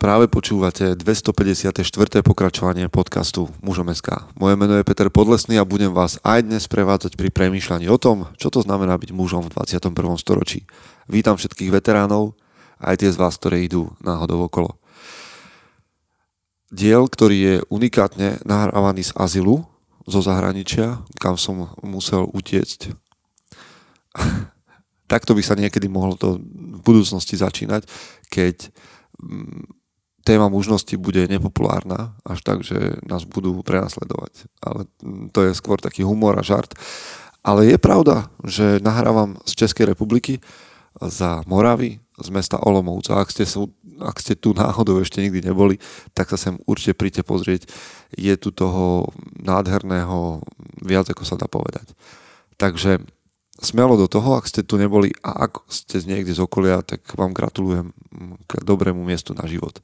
Práve počúvate 254. pokračovanie podcastu Mužom SK. Moje meno je Peter Podlesný a budem vás aj dnes prevádzať pri premýšľaní o tom, čo to znamená byť mužom v 21. storočí. Vítam všetkých veteránov, aj tie z vás, ktoré idú náhodou okolo. Diel, ktorý je unikátne nahrávaný z azylu, zo zahraničia, kam som musel utiecť. Takto by sa niekedy mohlo to v budúcnosti začínať, keď mm, téma mužnosti bude nepopulárna, až tak, že nás budú prenasledovať. Ale to je skôr taký humor a žart. Ale je pravda, že nahrávam z Českej republiky za Moravy, z mesta Olomouc. A ak ste, sú, ak ste tu náhodou ešte nikdy neboli, tak sa sem určite príďte pozrieť. Je tu toho nádherného viac, ako sa dá povedať. Takže smelo do toho, ak ste tu neboli a ak ste z niekde z okolia, tak vám gratulujem k dobrému miestu na život.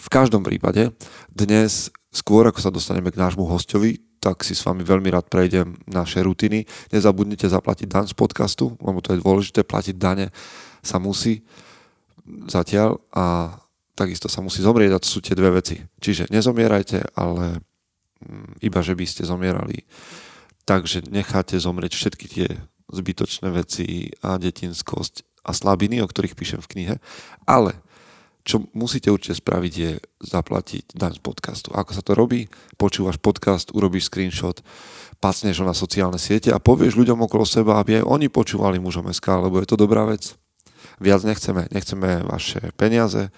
V každom prípade, dnes skôr ako sa dostaneme k nášmu hostovi, tak si s vami veľmi rád prejdem naše rutiny. Nezabudnite zaplatiť dan z podcastu, lebo to je dôležité, platiť dane sa musí zatiaľ a takisto sa musí zomrieť a to sú tie dve veci. Čiže nezomierajte, ale mm, iba, že by ste zomierali. Takže necháte zomrieť všetky tie zbytočné veci a detinskosť a slabiny, o ktorých píšem v knihe. Ale čo musíte určite spraviť je zaplatiť daň z podcastu. Ako sa to robí? Počúvaš podcast, urobíš screenshot, pacneš ho na sociálne siete a povieš ľuďom okolo seba, aby aj oni počúvali mužom SK, lebo je to dobrá vec. Viac nechceme. Nechceme vaše peniaze,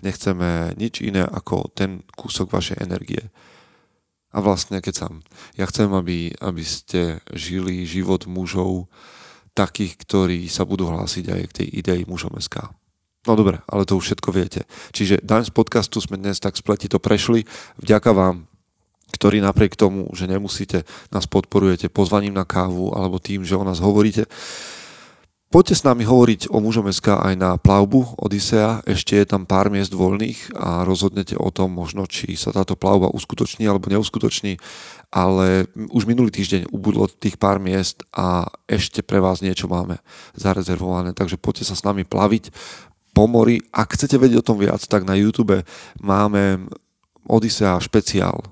nechceme nič iné ako ten kúsok vašej energie. A vlastne, sa... Ja chcem, aby, aby ste žili život mužov takých, ktorí sa budú hlásiť aj k tej idei mužom SK. No dobre, ale to už všetko viete. Čiže daň z podcastu sme dnes tak spletito prešli. Vďaka vám, ktorí napriek tomu, že nemusíte, nás podporujete pozvaním na kávu alebo tým, že o nás hovoríte. Poďte s nami hovoriť o mužom SK aj na plavbu Odisea. Ešte je tam pár miest voľných a rozhodnete o tom možno, či sa táto plavba uskutoční alebo neuskutoční, ale už minulý týždeň ubudlo tých pár miest a ešte pre vás niečo máme zarezervované, takže poďte sa s nami plaviť po mori. Ak chcete vedieť o tom viac, tak na YouTube máme Odisea špeciál,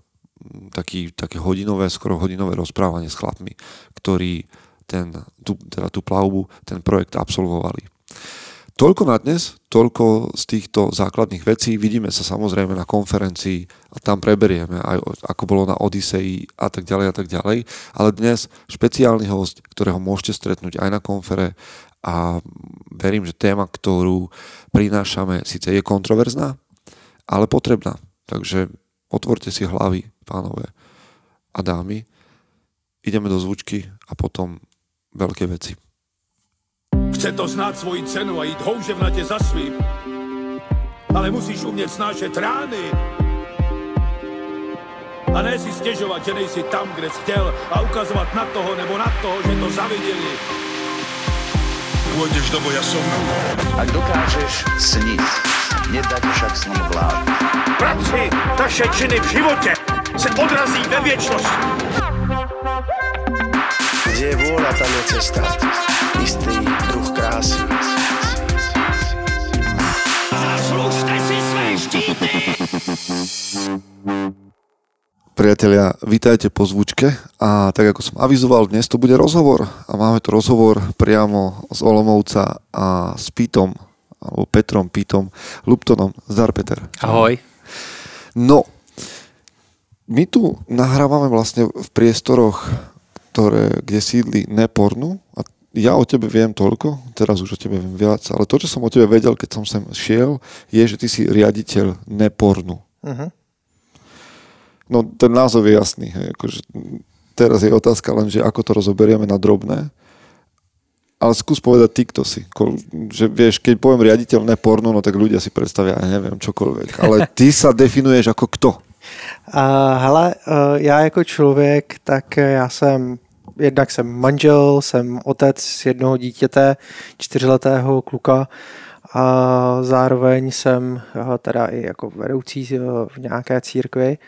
taký, také hodinové, skoro hodinové rozprávanie s chlapmi, ktorí ten, tú, teda tú plavbu, ten projekt absolvovali. Toľko na dnes, toľko z týchto základných vecí. Vidíme sa samozrejme na konferencii a tam preberieme aj ako bolo na Odisei a tak ďalej a tak ďalej. Ale dnes špeciálny host, ktorého môžete stretnúť aj na konfere a verím, že téma, ktorú prinášame, síce je kontroverzná, ale potrebná. Takže otvorte si hlavy, pánové a dámy. Ideme do zvučky a potom veľké veci. Chce to znát svoji cenu a jít houževnatě za svým. Ale musíš umět snášet rány. A ne si stěžovat, že nejsi tam, kde jsi chtěl a ukazovat na toho nebo na toho, že to zaviděli. Pôjdeš do boja som. Ak dokážeš sniť, nedať však sním vlád. Práci, taše činy v životě se odrazí ve věčnosti. Kde je vôľa, tam je cesta. Istý druh krásy. Zaslužte si své štíty! Priatelia, vítajte po zvučke a tak ako som avizoval, dnes to bude rozhovor a máme tu rozhovor priamo z Olomovca a s Pítom, alebo Petrom Pítom Luptonom. Zdar Peter. Ahoj. No, my tu nahrávame vlastne v priestoroch ktoré, kde sídli Nepornu a ja o tebe viem toľko, teraz už o tebe viem viac, ale to, čo som o tebe vedel, keď som sem šiel, je, že ty si riaditeľ Nepornu. Uh-huh. No ten názov je jasný. Hej, akože, teraz je otázka len, že ako to rozoberieme na drobné. Ale skús povedať ty, kto si. Ko, že vieš, keď poviem riaditeľ Nepornu, no tak ľudia si predstavia, ja neviem, čokoľvek. Ale ty sa definuješ ako kto? Uh, hele, uh, já jako člověk, tak já jsem jednak jsem manžel, jsem otec jednoho dítěte, čtyřletého kluka a zároveň jsem teda i jako vedoucí v nějaké církvi.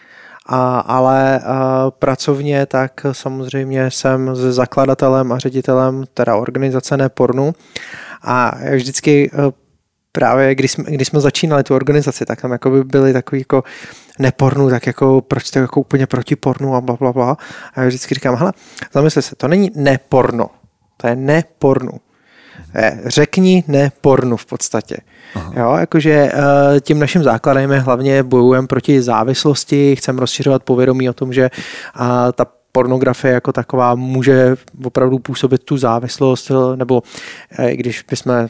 A, ale a pracovně tak samozřejmě jsem s zakladatelem a ředitelem teda organizace Nepornu a vždycky právě když jsme, když jsme začínali tu organizaci, tak tam jako by byly takový jako nepornu, tak jako proč to jako úplně proti pornu a bla, bla, bla. A já vždycky říkám, hele, zamysli se, to není neporno, to je nepornu. Je, řekni ne pornu v podstatě. Aha. Jo, jakože eh, tím naším základem je hlavně bojujeme proti závislosti, chceme rozšiřovat povědomí o tom, že ta pornografie jako taková může opravdu působit tu závislost, nebo eh, i když bychom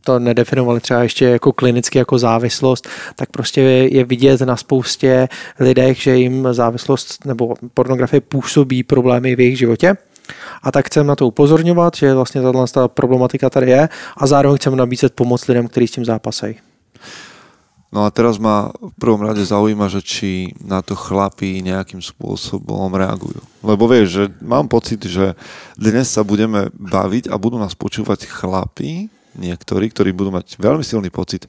to nedefinovali třeba ještě jako klinicky jako závislost, tak prostě je vidět na spoustě lidech, že jim závislost nebo pornografie působí problémy v jejich životě. A tak chceme na to upozorňovat, že vlastně tato problematika tady je a zároveň chceme nabízet pomoc lidem, kteří s tím zápasejí. No a teraz ma v prvom rade zaujíma, že či na to chlapí nejakým spôsobom reagujú. Lebo vieš, že mám pocit, že dnes sa budeme baviť a budú nás počúvať chlapí, niektorí, ktorí budú mať veľmi silný pocit,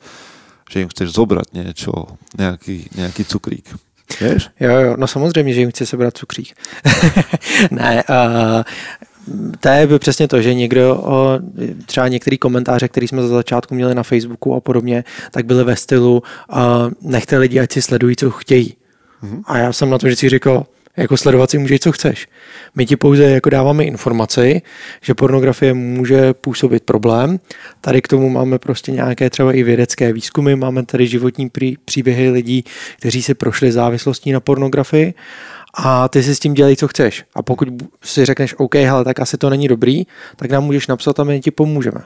že im chceš zobrať niečo, nejaký, nejaký cukrík. Vieš? Jo, jo, no samozřejmě, že jim chci sebrat cukřík. ne, uh, to je přesně to, že někdo, třeba některý komentáře, který jsme za začátku měli na Facebooku a podobně, tak byly ve stylu nechte lidi, ať si sledují, co chtějí. Mm-hmm. A já jsem na to vždycky říkal, jako sledovat si můžeš, co chceš. My ti pouze jako dáváme informaci, že pornografie může působit problém. Tady k tomu máme prostě nějaké třeba i vědecké výzkumy, máme tady životní příběhy lidí, kteří si prošli závislostí na pornografii a ty si s tím dělej, co chceš. A pokud si řekneš, OK, hele, tak asi to není dobrý, tak nám můžeš napsat a my ti pomůžeme.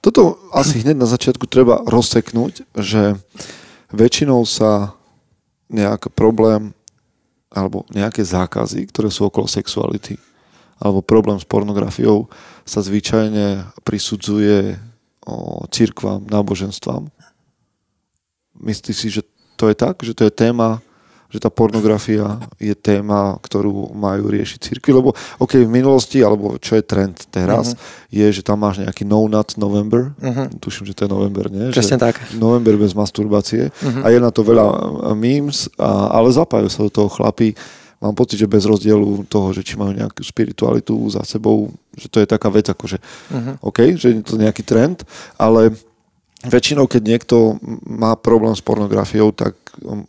Toto asi hned na začátku treba rozseknout, že většinou sa nějaký problém alebo nějaké zákazy, které jsou okolo sexuality alebo problém s pornografiou sa zvyčajne prisudzuje o církvám, náboženstvám. Myslíš si, že to je tak? Že to je téma že tá pornografia je téma, ktorú majú riešiť církvy, lebo ok, v minulosti, alebo čo je trend teraz, uh-huh. je, že tam máš nejaký no nut November, uh-huh. tuším, že to je november, nie? Presne že tak. November bez masturbácie uh-huh. a je na to veľa memes, a, ale zapájajú sa do toho chlapí, mám pocit, že bez rozdielu toho, že či majú nejakú spiritualitu za sebou, že to je taká vec, akože uh-huh. OK, že je to nejaký trend, ale väčšinou, keď niekto má problém s pornografiou, tak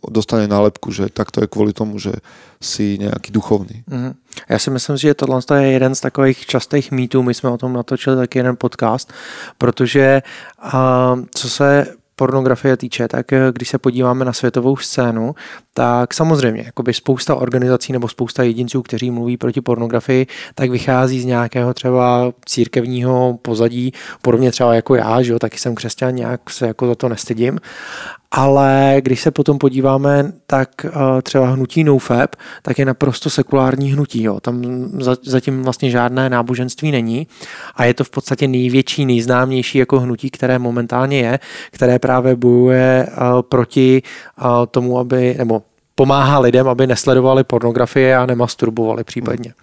dostane nálepku, že takto je kvůli tomu, že si nějaký duchovný. Mm-hmm. Já si myslím, že tohle je jeden z takových častých mýtů. My jsme o tom natočili taky jeden podcast, protože uh, co se pornografie týče, tak eh, když se podíváme na světovou scénu, tak samozřejmě jakoby spousta organizací nebo spousta jedinců, kteří mluví proti pornografii, tak vychází z nějakého třeba církevního pozadí, podobně třeba jako já, že jo, taky jsem křesťan, nějak se jako za to nestydím, ale když se potom podíváme, tak eh, třeba hnutí NoFap, tak je naprosto sekulární hnutí. Jo. Tam zatím vlastně žádné náboženství není a je to v podstatě největší, nejznámější jako hnutí, které momentálně je, které právě bojuje eh, proti eh, tomu, aby, nebo pomáhá lidem, aby nesledovali pornografie a nemasturbovali případně.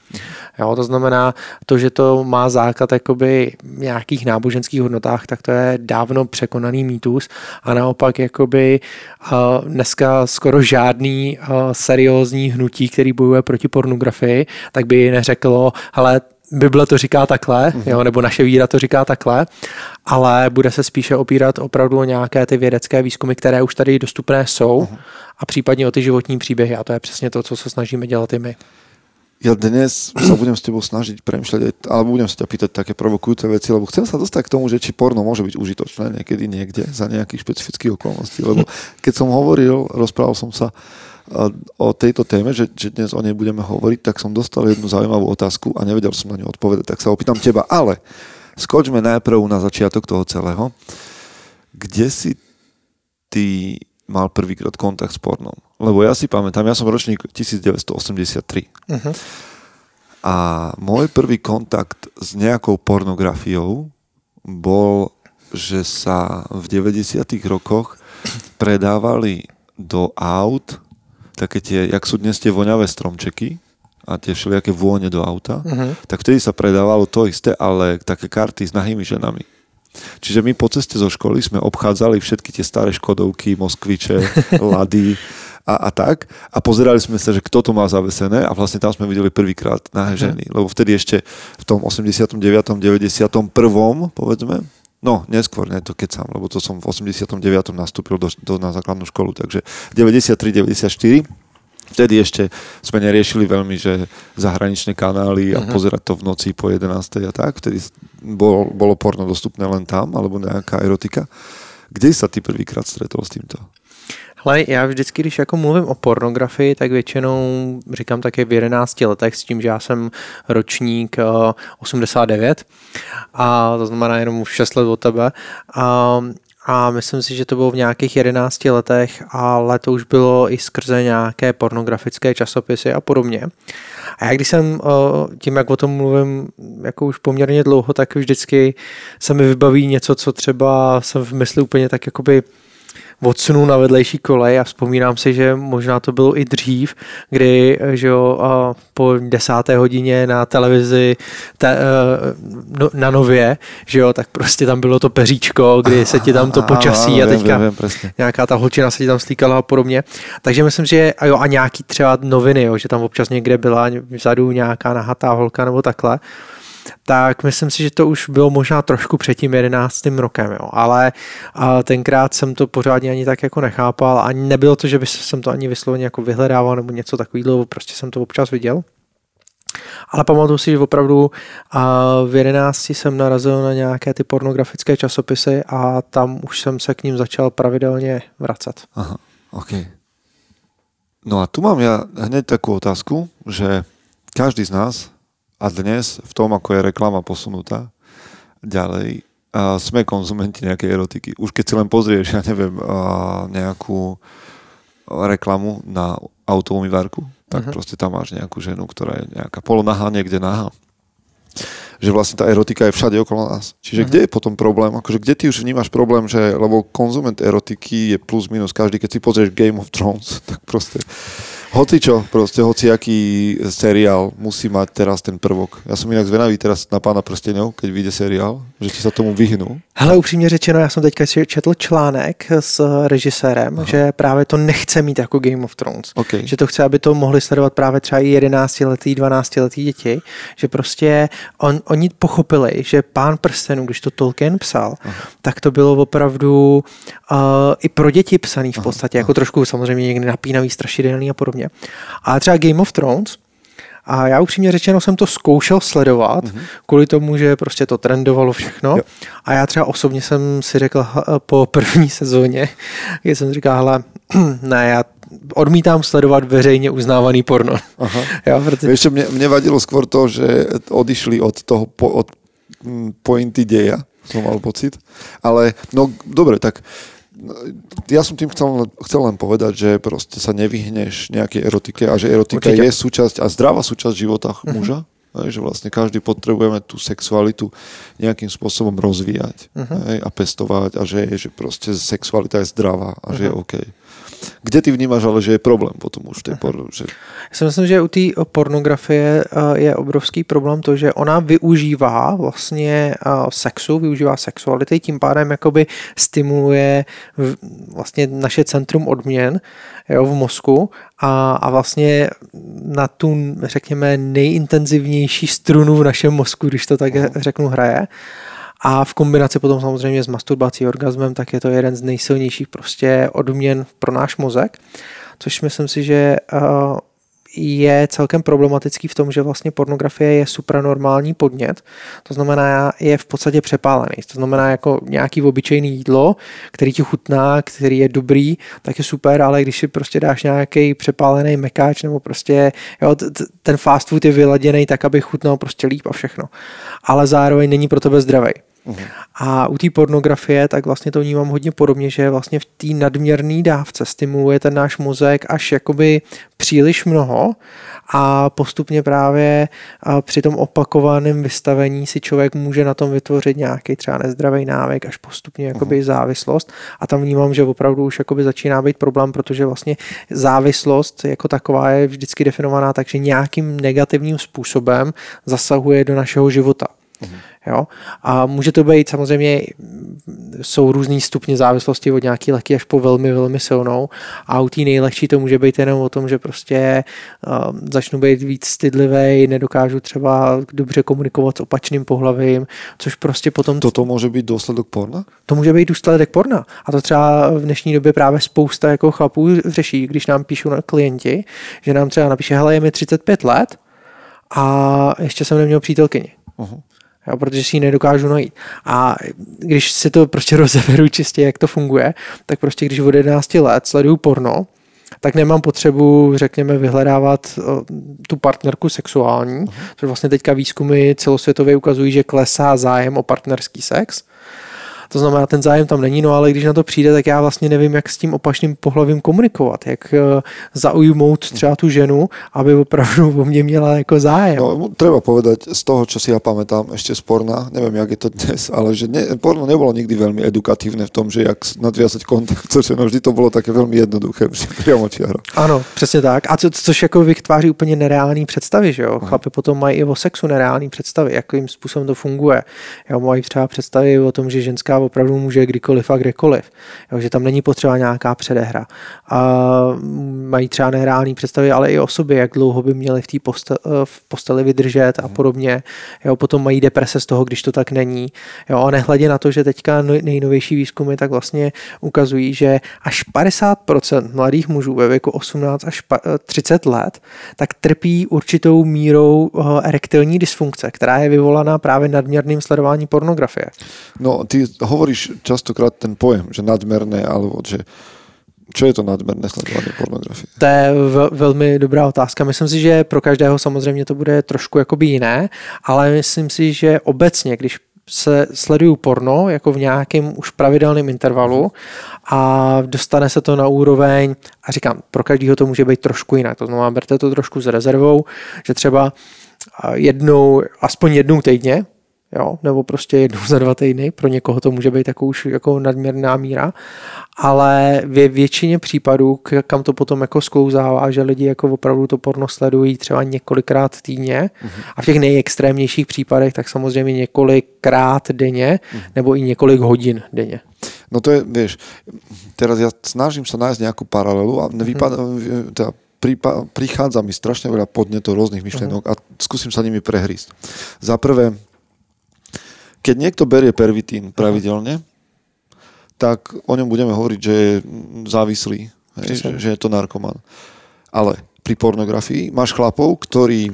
Jo, to znamená, to, že to má základ jakoby nějakých náboženských hodnotách, tak to je dávno překonaný mýtus a naopak jakoby uh, dneska skoro žádný uh, seriózní hnutí, který bojuje proti pornografii, tak by neřeklo, ale Bible to říká takhle, mm-hmm. jo, nebo naše víra to říká takhle, ale bude se spíše opírat opravdu o nějaké ty vědecké výzkumy, které už tady dostupné jsou mm-hmm. a případně o ty životní příběhy a to je přesně to, co se snažíme dělat i my. Ja dnes sa budem s tebou snažiť premšľať, alebo budem sa ťa pýtať také provokujúce veci, lebo chcem sa dostať k tomu, že či porno môže byť užitočné niekedy niekde za nejakých špecifických okolností. Lebo keď som hovoril, rozprával som sa o tejto téme, že, že dnes o nej budeme hovoriť, tak som dostal jednu zaujímavú otázku a nevedel som na ňu odpovedať, tak sa opýtam teba. Ale skočme najprv na začiatok toho celého. Kde si ty mal prvýkrát kontakt s pornom? Lebo ja si pamätám, ja som ročník 1983. Uh-huh. A môj prvý kontakt s nejakou pornografiou bol, že sa v 90. rokoch predávali do aut také tie, jak sú dnes tie voňavé stromčeky a tie všelijaké vône do auta, uh-huh. tak vtedy sa predávalo to isté, ale také karty s nahými ženami. Čiže my po ceste zo školy sme obchádzali všetky tie staré Škodovky, Moskviče, Lady a, a tak a pozerali sme sa, že kto to má zavesené a vlastne tam sme videli prvýkrát nahé mhm. ženy, lebo vtedy ešte v tom 89. 91. povedzme, No, neskôr, ne, to keď sám, lebo to som v 89. nastúpil do, do, na základnú školu, takže 93-94 vtedy ešte sme neriešili veľmi, že zahraničné kanály a uh-huh. pozerať to v noci po 11. a tak. Vtedy bol, bolo porno dostupné len tam, alebo nejaká erotika. Kde sa ty prvýkrát stretol s týmto? Hle, já vždycky, když jako mluvím o pornografii, tak většinou říkám také v 11 letech s tím, že já jsem ročník 89 a to znamená jenom už 6 let od tebe. A a myslím si, že to bylo v nějakých 11 letech, ale to už bylo i skrze nějaké pornografické časopisy a podobně. A já když jsem tím, jak o tom mluvím jako už poměrně dlouho, tak vždycky se mi vybaví něco, co třeba jsem v mysli úplně tak jakoby odsunu na vedlejší kolej a vzpomínám si, že možná to bylo i dřív, kdy že jo, po desáté hodině na televizi te, e, no, na Nově, že jo, tak prostě tam bylo to peříčko, kdy se ti tam to počasí a teďka nějaká ta holčina se ti tam stýkala a podobně. Takže myslím, že a jo, a nějaký třeba noviny, jo, že tam občas někde byla vzadu nějaká nahatá holka nebo takhle tak myslím si, že to už bylo možná trošku před tím jedenáctým rokem, jo. ale tenkrát jsem to pořádně ani tak jako nechápal, ani nebylo to, že by jsem to ani vysloveně jako vyhledával nebo něco takového, prostě jsem to občas viděl. Ale pamatuju si, že opravdu v 11 jsem narazil na nějaké ty pornografické časopisy a tam už jsem se k ním začal pravidelně vracet. Aha, ok. No a tu mám ja hneď takú otázku, že každý z nás a dnes, v tom, ako je reklama posunutá ďalej, a sme konzumenti nejakej erotiky. Už keď si len pozrieš, ja neviem, nejakú reklamu na autoumývarku, tak uh-huh. proste tam máš nejakú ženu, ktorá je nejaká polonahá, niekde nahá. Že vlastne tá erotika je všade okolo nás. Čiže uh-huh. kde je potom problém? Akože kde ty už vnímaš problém, že lebo konzument erotiky je plus minus každý, keď si pozrieš Game of Thrones, tak proste Hoci čo, proste aký seriál musí mať teraz ten prvok. Ja som inak zvenavý teraz na Pána prstenov, keď vyjde seriál, že ti sa tomu vyhnú. Hele, upřímně řečeno, já jsem teďka četl článek s režisérem, Aha. že právě to nechce mít jako Game of Thrones. Okay. Že to chce, aby to mohli sledovat právě třeba i 11 letý, 12 letý děti. Že prostě on, oni pochopili, že Pán prstenů, když to Tolkien psal, Aha. tak to bylo opravdu uh, i pro děti psaný v podstatě, Aha. jako trošku samozřejmě někdy napínavý, strašidelný a podobně. A třeba Game of Thrones, a já upřímně řečeno jsem to zkoušel sledovat, mm-hmm. kvůli tomu, že prostě to trendovalo všechno. Jo. A já třeba osobně jsem si řekl po první sezóně, kdy jsem říkal, hele, ne, já odmítám sledovat veřejně uznávaný porno. Aha. jo, protože... Víš, mě, mě vadilo skôr to, že odišli od toho po, od mm, pointy deja, som mal pocit. Ale no dobre, tak ja som tým chcel, chcel len povedať, že proste sa nevyhneš nejakej erotike a že erotika Určite. je súčasť a zdravá súčasť života uh-huh. muža. Hej, že vlastne každý potrebujeme tú sexualitu nejakým spôsobom rozvíjať uh-huh. hej, a pestovať a že, že proste sexualita je zdravá a uh-huh. že je OK. Kde ty vnímáš ale, že je problém potom už té porno? Že... Já si myslím, že u té pornografie eh, je obrovský problém to, že ona využívá vlastně eh, sexu, využívá sexuality, tím pádem jakoby stimuluje vlastně naše centrum odměn jo, v mozku a, a vlastně na tu, řekněme, nejintenzivnější strunu v našem mozku, když to tak řeknu, hraje. A v kombinaci potom samozřejmě s masturbací orgasmem, tak je to jeden z nejsilnějších prostě odměn pro náš mozek, což myslím si, že uh, je celkem problematický v tom, že vlastně pornografie je supranormální podnět, to znamená, je v podstatě přepálený. To znamená, jako nějaký obyčejný jídlo, který ti chutná, který je dobrý, tak je super, ale když si prostě dáš nějaký přepálený mekáč nebo prostě jo, ten fast food je vyladěný tak, aby chutnal prostě líp a všechno. Ale zároveň není pro tebe zdravý. Uhum. A u té pornografie, tak vlastně to vnímám hodně podobně, že vlastně v té nadměrné dávce stimuluje ten náš mozek až jakoby příliš mnoho a postupně právě při tom opakovaném vystavení si člověk může na tom vytvořit nějaký třeba nezdravý návyk, až postupně jakoby uhum. závislost a tam vnímám, že opravdu už jakoby začíná být problém, protože vlastně závislost jako taková je vždycky definovaná tak, že nějakým negativním způsobem zasahuje do našeho života. Jo? A může to být samozřejmě, jsou různý stupně závislosti od nějaký lehký až po velmi, velmi silnou. A u té nejlehčí to může být jenom o tom, že prostě um, začnu být víc stydlivý, nedokážu třeba dobře komunikovat s opačným pohlavím, což prostě potom... Toto může být důsledek porna? To může být důsledek porna. A to třeba v dnešní době právě spousta jako chlapů řeší, když nám píšou na klienti, že nám třeba napíše, hele, je mi 35 let a ještě jsem neměl přítelkyni. Uh-huh jo, protože si ji nedokážu najít. A když si to prostě rozeberu čistě, jak to funguje, tak prostě když od 11 let sleduju porno, tak nemám potřebu, řekněme, vyhledávat tu partnerku sexuální, uh-huh. což vlastně teďka výzkumy celosvětově ukazují, že klesá zájem o partnerský sex. To znamená, ten zájem tam není, no ale když na to přijde, tak já vlastně nevím, jak s tím opačným pohlavím komunikovat, jak eh, zaujmout třeba tu ženu, aby opravdu o mě měla jako zájem. No, treba povedať, z toho, čo si ja pamätám, ešte sporná, neviem, jak je to dnes, ale že ne, porno nebolo nikdy veľmi edukatívne v tom, že jak nadviazať kontakt, což no, vždy to bylo také velmi jednoduché, přímo čiaro. Ano, přesně tak. A co, což jako vytváří úplně nereální představy, že jo? Chlapi potom mají i o sexu nereální představy, jakým způsobem to funguje. Jo, mají třeba představy o tom, že ženská opravdu může kdykoliv a kdekoliv. Jo, že tam není potřeba nějaká předehra. A mají třeba nereální představy, ale i o sobě, jak dlouho by měli v té postel, v posteli vydržet a podobně. Jo, potom mají deprese z toho, když to tak není. Jo, a nehledě na to, že teďka no, nejnovější výzkumy tak vlastně ukazují, že až 50% mladých mužů ve věku 18 až 30 let tak trpí určitou mírou eh, erektilní dysfunkce, která je vyvolaná právě nadměrným sledováním pornografie. No, ty hovoríš častokrát ten pojem, že nadmerné, alebo že čo je to nadmerné sledování pornografie? To je velmi dobrá otázka. Myslím si, že pro každého samozřejmě to bude trošku jakoby jiné, ale myslím si, že obecně, když se sledují porno jako v nějakém už pravidelném intervalu a dostane se to na úroveň, a říkám, pro každého to může být trošku jinak, to znamená, berte to trošku s rezervou, že třeba jednou, aspoň jednou týdně, jo, nebo prostě jednou za dva týdny, pro někoho to může být takovou už jako nadměrná míra, ale ve většině případů, kam to potom jako sklouzává, že lidi jako opravdu to porno sledují třeba několikrát týdně mm-hmm. a v těch nejextrémnějších případech tak samozřejmě několikrát denně mm-hmm. nebo i několik hodin denně. No to je, vieš, teraz ja snažím sa nájsť nejakú paralelu a nevypadá, mm-hmm. teda prichádza mi strašne veľa podnetov rôznych myšlienok mm-hmm. a skúsim sa nimi prehrísť. Za prvé, keď niekto berie pervitín pravidelne, tak o ňom budeme hovoriť, že je závislý, hej, že, že je to narkoman. Ale pri pornografii máš chlapov, ktorí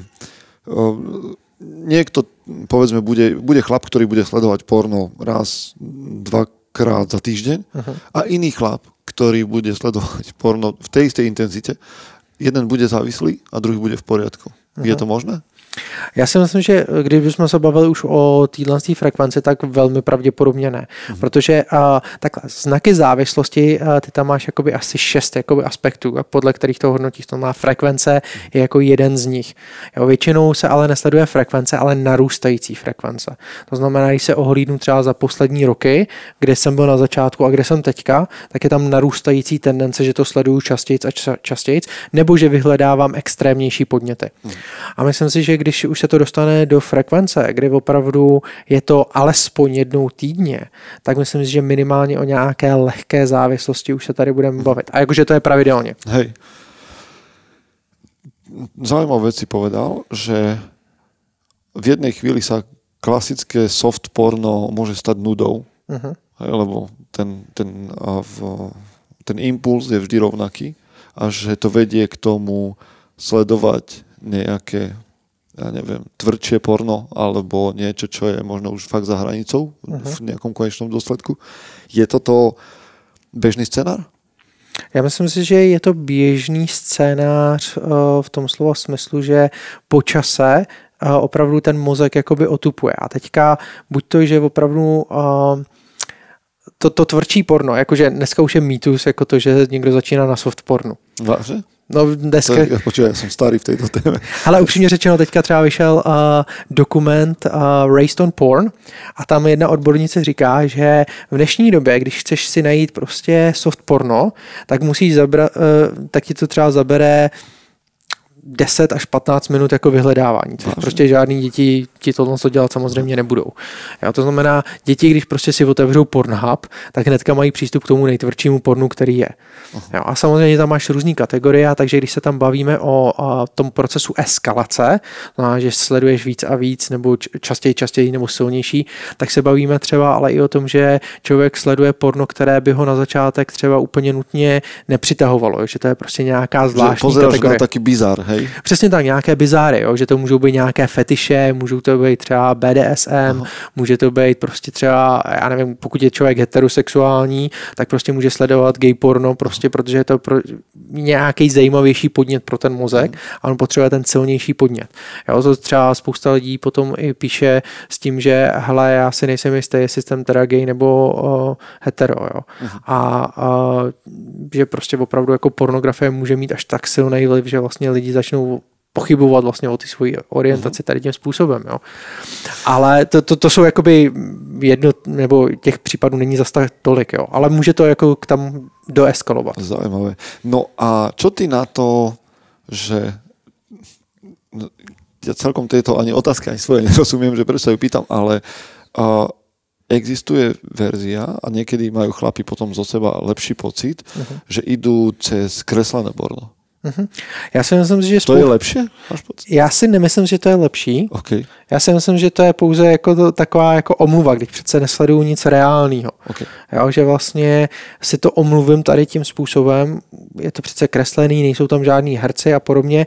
niekto, povedzme, bude, bude chlap, ktorý bude sledovať porno raz, dvakrát za týždeň uh-huh. a iný chlap, ktorý bude sledovať porno v tej istej intenzite, jeden bude závislý a druhý bude v poriadku. Uh-huh. Je to možné? Já si myslím, že když jsme se bavili už o téhle frekvenci, tak velmi pravděpodobně ne. Mm-hmm. Protože uh, takhle, znaky závislosti, uh, ty tam máš jakoby asi šest jakoby aspektů, podle kterých to hodnotíš. To má frekvence je jako jeden z nich. Jo, většinou se ale nesleduje frekvence, ale narůstající frekvence. To znamená, když se ohlídnu třeba za poslední roky, kde jsem byl na začátku a kde jsem teďka, tak je tam narůstající tendence, že to sleduju častěji a častěji, nebo že vyhledávám extrémnější podněty. Mm. A myslím si, že když už se to dostane do frekvence, kdy opravdu je to alespoň jednou týdně, tak myslím si, že minimálně o nějaké lehké závislosti už se tady budeme bavit. A jakože to je pravidelně. Hej. Zaujímavou věc si povedal, že v jednej chvíli sa klasické soft porno môže stať nudou, uh-huh. hej, lebo ten, ten, ten impuls je vždy rovnaký a že to vedie k tomu sledovať nejaké ja neviem, tvrdšie porno alebo niečo, čo je možno už fakt za hranicou uh-huh. v nejakom konečnom dôsledku. Je toto bežný scénář? Já myslím si, že je to běžný scénář uh, v tom slova smyslu, že po čase uh, opravdu ten mozek jakoby otupuje. A teďka buď to, že opravdu uh, to, to tvrdší porno, jakože dneska už je mýtus, jako to, že někdo začíná na soft pornu. Vážně? No je, počuji, já jsem starý v této téme. Ale upřímně řečeno, teďka třeba vyšel uh, dokument uh, Raised on Porn a tam jedna odbornice říká, že v dnešní době, když chceš si najít prostě soft porno, tak musíš zabrat, uh, tak ti to třeba zabere 10 až 15 minut jako vyhledávání, což prostě žádný děti ti tohle to dělat samozřejmě nebudou. Jo, to znamená, děti, když prostě si otevřou Pornhub, tak hnedka mají přístup k tomu nejtvrdšímu pornu, který je. Jo, a samozřejmě tam máš různé kategorie, takže když se tam bavíme o, o tom procesu eskalace, znamená, že sleduješ víc a víc, nebo častěji, častěji, nebo silnější, tak se bavíme třeba ale i o tom, že člověk sleduje porno, které by ho na začátek třeba úplně nutně nepřitahovalo, že to je prostě nějaká zvláštní že kategorie. na taký bizar, hej? Přesně tak, nějaké bizáry, jo? že to můžou být nějaké fetiše, můžou to být třeba BDSM, Aha. může to být prostě třeba, já nevím, pokud je člověk heterosexuální, tak prostě může sledovat gay porno, prostě protože je to pro nějaký zajímavější podnět pro ten mozek a on potřebuje ten silnější podnět. Jo? To třeba spousta lidí potom i píše s tím, že hele, já si nejsem jistý, jestli jsem teda gay nebo uh, hetero. Jo? A uh, že prostě opravdu jako pornografie může mít až tak silný vliv, že vlastně lidi začnou pochybovat vlastně o ty svoji orientaci tady tím způsobem. Jo. Ale to, to, to jsou jakoby jedno, nebo těch případů není zase tak tolik, jo. ale může to jako k tam doeskalovat. Zajímavé. No a čo ty na to, že no, ja celkom tejto ani otázky ani svoje nerozumiem, že prečo sa ju pýtam, ale uh, existuje verzia a niekedy majú chlapi potom zo seba lepší pocit, uh-huh. že idú cez kreslené porno. Uh-huh. Já si myslím, že... To je lepší? Já si nemyslím, že to je lepší. Okay. Já si myslím, že to je pouze jako to, taková jako omluva, když přece nesleduju nic reálného. Okay. Jo, že vlastně si to omluvím tady tím způsobem, je to přece kreslený, nejsou tam žádní herci a podobně,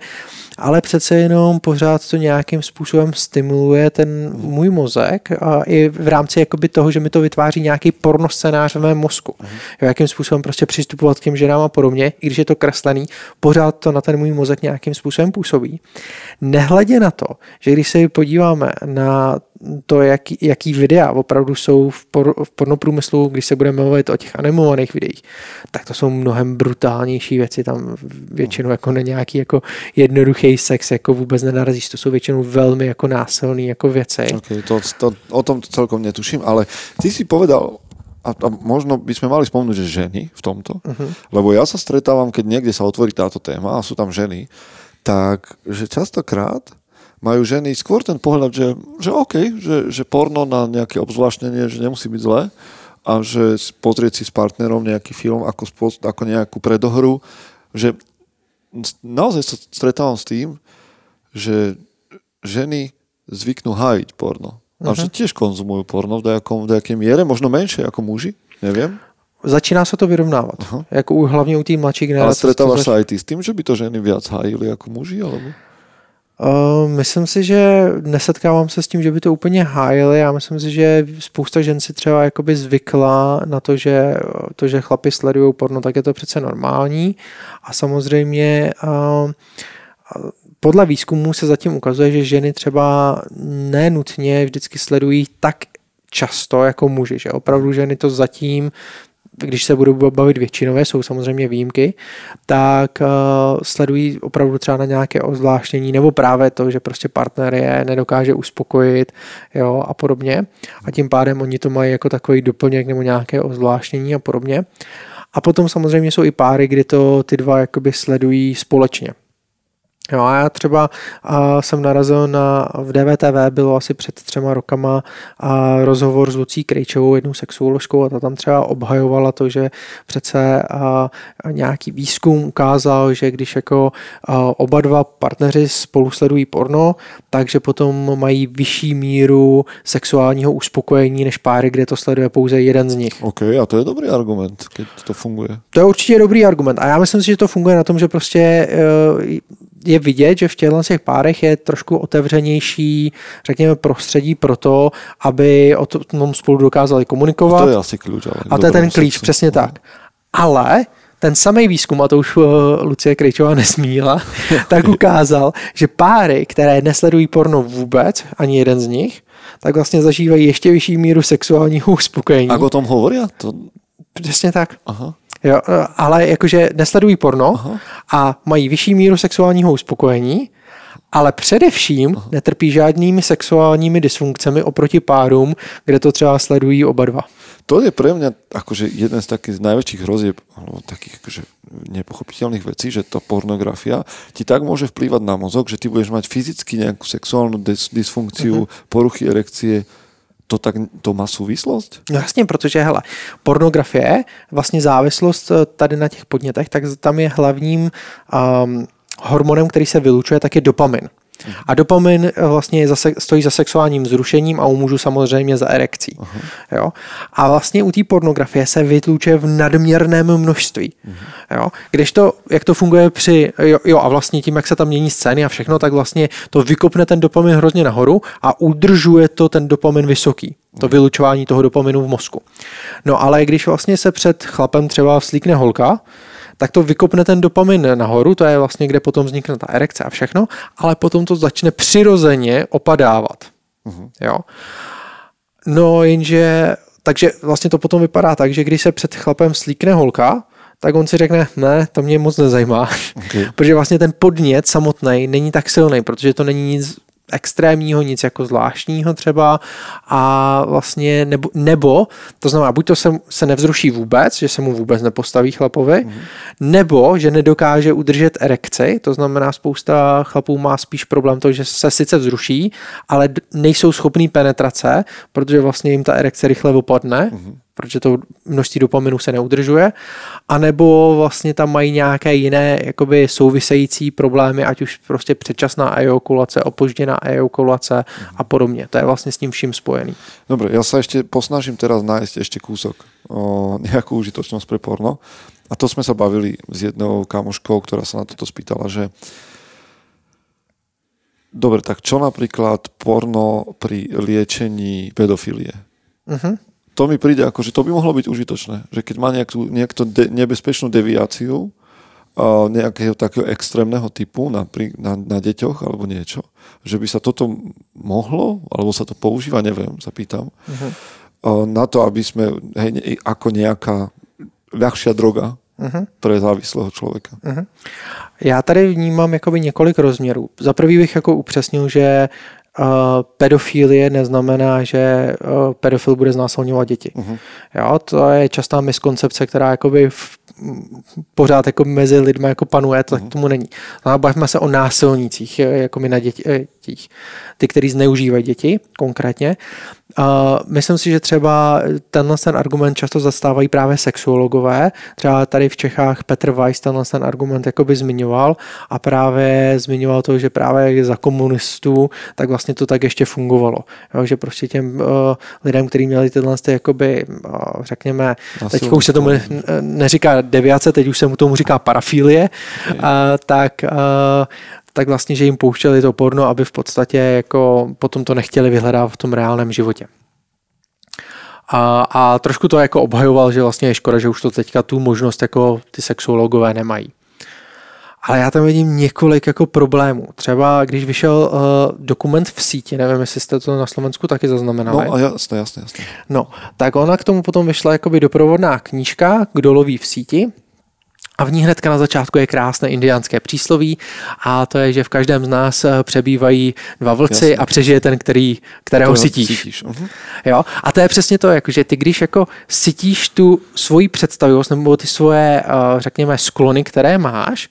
ale přece jenom pořád to nějakým způsobem stimuluje ten můj mozek a i v rámci jakoby toho, že mi to vytváří nějaký pornoscenář v mém mozku. Jo, jakým způsobem prostě přistupovat k těm ženám a podobně, i když je to kreslený, pořád to na ten můj mozek nějakým způsobem působí. Nehledě na to, že když se podíváme na to, jaký, jaký videa opravdu jsou v, por, v pornoprůmyslu, když se budeme mluvit o těch animovaných videích, tak to jsou mnohem brutálnější věci, tam většinou jako na nějaký jako jednoduchý sex jako vůbec nenarazíš, to jsou většinou velmi jako násilný jako věci. Okay, to, to, o tom celkom netuším, ale ty si povedal, a, a možno by sme mali spomnúť, že ženy v tomto, uh-huh. lebo ja sa stretávam, keď niekde sa otvorí táto téma a sú tam ženy, tak že častokrát majú ženy skôr ten pohľad, že, že OK, že, že porno na nejaké obzvláštnenie, že nemusí byť zlé a že pozrieť si s partnerom nejaký film ako, ako nejakú predohru, že naozaj sa stretávam s tým, že ženy zvyknú hájiť porno. Uh-huh. A že mhm. tiež konzumujú porno v nejakom, v nejakej miere, možno menšie ako muži, neviem. Začíná se to vyrovnávat. Uh-huh. Jako u, hlavně u té mladší generace. Ale stretáváš sa aj ty s tým, že by to ženy viac hájili ako muži? Alebo? Uh, myslím si, že nesetkávám se s tím, že by to úplně hájili. Já myslím si, že spousta žen si třeba jakoby zvykla na to, že to, že chlapi sledují porno, tak je to přece normální. A samozřejmě uh, podle výzkumu se zatím ukazuje, že ženy třeba nenutně vždycky sledují tak často jako muži, že opravdu ženy to zatím když se budu bavit většinové, jsou samozřejmě výjimky, tak uh, sledují opravdu třeba na nějaké ozvláštění nebo právě to, že prostě partner je nedokáže uspokojit jo, a podobně. A tím pádem oni to mají jako takový doplněk nebo nějaké ozvláštění a podobně. A potom samozřejmě jsou i páry, kdy to ty dva jakoby sledují společně. Jo, a já třeba a jsem narazil na, v DVTV bylo asi před třema rokama a rozhovor s Lucí Krejčovou, jednou sexuoložkou a ta tam třeba obhajovala to, že přece a, a nějaký výzkum ukázal, že když jako a, oba dva partneři spolu sledují porno, takže potom mají vyšší míru sexuálního uspokojení než páry, kde to sleduje pouze jeden z nich. OK, a to je dobrý argument, když to funguje. To je určitě dobrý argument a já myslím si, že to funguje na tom, že prostě e, je vidět, že v těchto těch párech je trošku otevřenější, řekněme, prostředí pro to, aby o tom spolu dokázali komunikovat. A to je asi klíč. Ale a to je ten klíč, sexu. přesně tak. Ale ten samý výzkum, a to už uh, Lucie Krejčová nesmíla, tak ukázal, že páry, které nesledují porno vůbec, ani jeden z nich, tak vlastně zažívají ještě vyšší míru sexuálního uspokojení. A o tom hovorí? To... Přesně tak. Aha. Jo, ale jakože nesledují porno Aha. a mají vyšší míru sexuálního uspokojení ale především netrpí žádnými sexuálními dysfunkcemi oproti párům, kde to třeba sledují oba dva. To je pre mňa akože jeden z takých najväčších hrozieb, alebo takých akože nepochopiteľných vecí, že tá pornografia ti tak môže vplývať na mozog, že ty budeš mať fyzicky nejakú sexuálnu dys- dysfunkciu, uh-huh. poruchy erekcie, to tak to má súvislosť? No jasně, protože hele, pornografie, vlastně závislost eh, tady na těch podnětech, tak tam je hlavním um, hormonem, který se vylučuje, tak je dopamin. A dopamin eh, vlastně je za, stojí za sexuálním vzrušením a u mužů samozřejmě za erekcí. Jo? A vlastně u té pornografie se vytlučuje v nadměrném množství. Jo? Když to, jak to funguje při, jo, jo, a vlastně tím, jak se tam mění scény a všechno, tak vlastně to vykopne ten dopamin hrozně nahoru a udržuje to ten dopamin vysoký. To vylučování toho dopaminu v mozku. No ale když vlastně se před chlapem třeba vslíkne holka, tak to vykopne ten dopamin nahoru, to je vlastně, kde potom vznikne ta erekce a všechno, ale potom to začne přirozeně opadávat. Jo? No jenže, takže vlastně to potom vypadá tak, že když se před chlapem slíkne holka, tak on si řekne, ne, to mě moc nezajímá. Okay. Protože vlastně ten podnět samotný není tak silný, protože to není nic extrémního, nic jako zvláštního třeba. A vlastně nebo, nebo to znamená, buď to se, se nevzruší vůbec, že se mu vůbec nepostaví chlapovi, mm. nebo že nedokáže udržet erekci, to znamená spousta chlapů má spíš problém to, že se sice vzruší, ale nejsou schopní penetrace, protože vlastně jim ta erekce rychle opadne, mm protože to množství dopaminu se neudržuje, anebo vlastně tam mají nějaké jiné jakoby související problémy, ať už prostě předčasná ejakulace, opožděná ejakulace a podobně. To je vlastně s tím vším spojený. Dobre, ja sa ešte posnažím teraz nájsť ešte kúsok o nejakú užitočnosť pre porno. A to sme sa bavili s jednou kamoškou, ktorá sa na toto spýtala, že Dobre, tak čo napríklad porno pri liečení pedofilie? Mhm. To mi príde ako, že to by mohlo byť užitočné. Že keď má nejakú, nejakú de- nebezpečnú deviáciu a nejakého takého extrémneho typu na, na, na deťoch alebo niečo, že by sa toto mohlo, alebo sa to používa, neviem, sa pýtam, Mhm. a na to, aby sme, hej, ne- ako nejaká ľahšia droga Mhm. pre závislého člověka. Já tady vnímám jakoby několik rozměrů. Za prvý bych jako upřesnil, že uh, pedofilie neznamená, že uh, pedofil bude znásilňovat děti. Uh-huh. Jo, to je častá miskoncepce, která jakoby v, pořád jako mezi lidmi jako panuje, to uh-huh. tomu není. No, bavíme se o násilnících, eh, jako my na děti, eh, ty, kteří zneužívají děti konkrétně. Uh, myslím si, že třeba tenhle ten argument často zastávají právě sexuologové. Třeba tady v Čechách Petr Weiss tenhle ten argument jakoby zmiňoval a právě zmiňoval to, že právě za komunistů tak vlastně to tak ještě fungovalo. Jo, že prostě těm uh, lidem, kteří měli tyhle ty jakoby, uh, řekněme, teď už se tomu ne, neříká deviace, teď už se mu tomu říká parafilie, uh, tak uh, tak vlastně, že jim pouštěli to porno, aby v podstatě jako potom to nechtěli vyhledávat v tom reálném životě. A, a trošku to jako obhajoval, že vlastně je škoda, že už to teďka tu možnost jako ty sexuologové nemají. Ale já tam vidím několik jako problémů. Třeba když vyšel uh, dokument v síti, nevím, jestli jste to na Slovensku taky zaznamenali. No a jasné, jasné, jasné. No, tak ona k tomu potom vyšla jakoby doprovodná knížka Kdo loví v síti. A v ní hnedka na začátku je krásné indiánské přísloví a to je, že v každém z nás eh, přebývají dva vlci Jasně. a přežije ten, který, kterého To sytíš. cítíš. Uh-huh. Jo? A to je přesně to, jako, že ty když jako sytíš tu svoji představivost nebo ty svoje, eh, řekněme, sklony, které máš,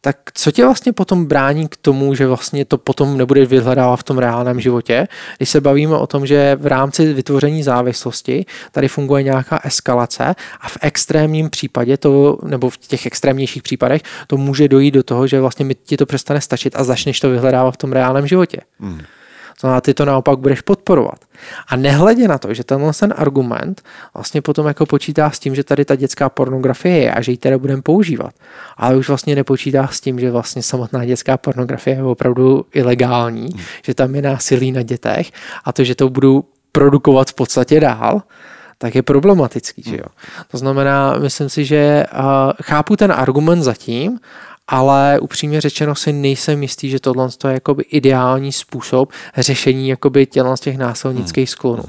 tak co tě vlastně potom brání k tomu, že vlastně to potom nebudeš vyhledávat v tom reálném životě, když se bavíme o tom, že v rámci vytvoření závislosti tady funguje nějaká eskalace a v extrémním případě to, nebo v těch extrémnějších případech, to může dojít do toho, že vlastně mi ti to přestane stačit a začneš to vyhledávat v tom reálném životě. Mm. To znamená, ty to naopak budeš podporovat. A nehledě na to, že tenhle ten argument vlastně potom jako počítá s tím, že tady ta dětská pornografie je a že ji teda budeme používat. Ale už vlastně nepočítá s tím, že vlastně samotná dětská pornografie je opravdu ilegální, hmm. že tam je násilí na dětech a to, že to budu produkovat v podstatě dál, tak je problematický. Že jo? To znamená, myslím si, že uh, chápu ten argument zatím, ale upřímně řečeno si nejsem jistý, že tohle je jakoby ideální způsob řešení jakoby těla z těch násilnických sklonů.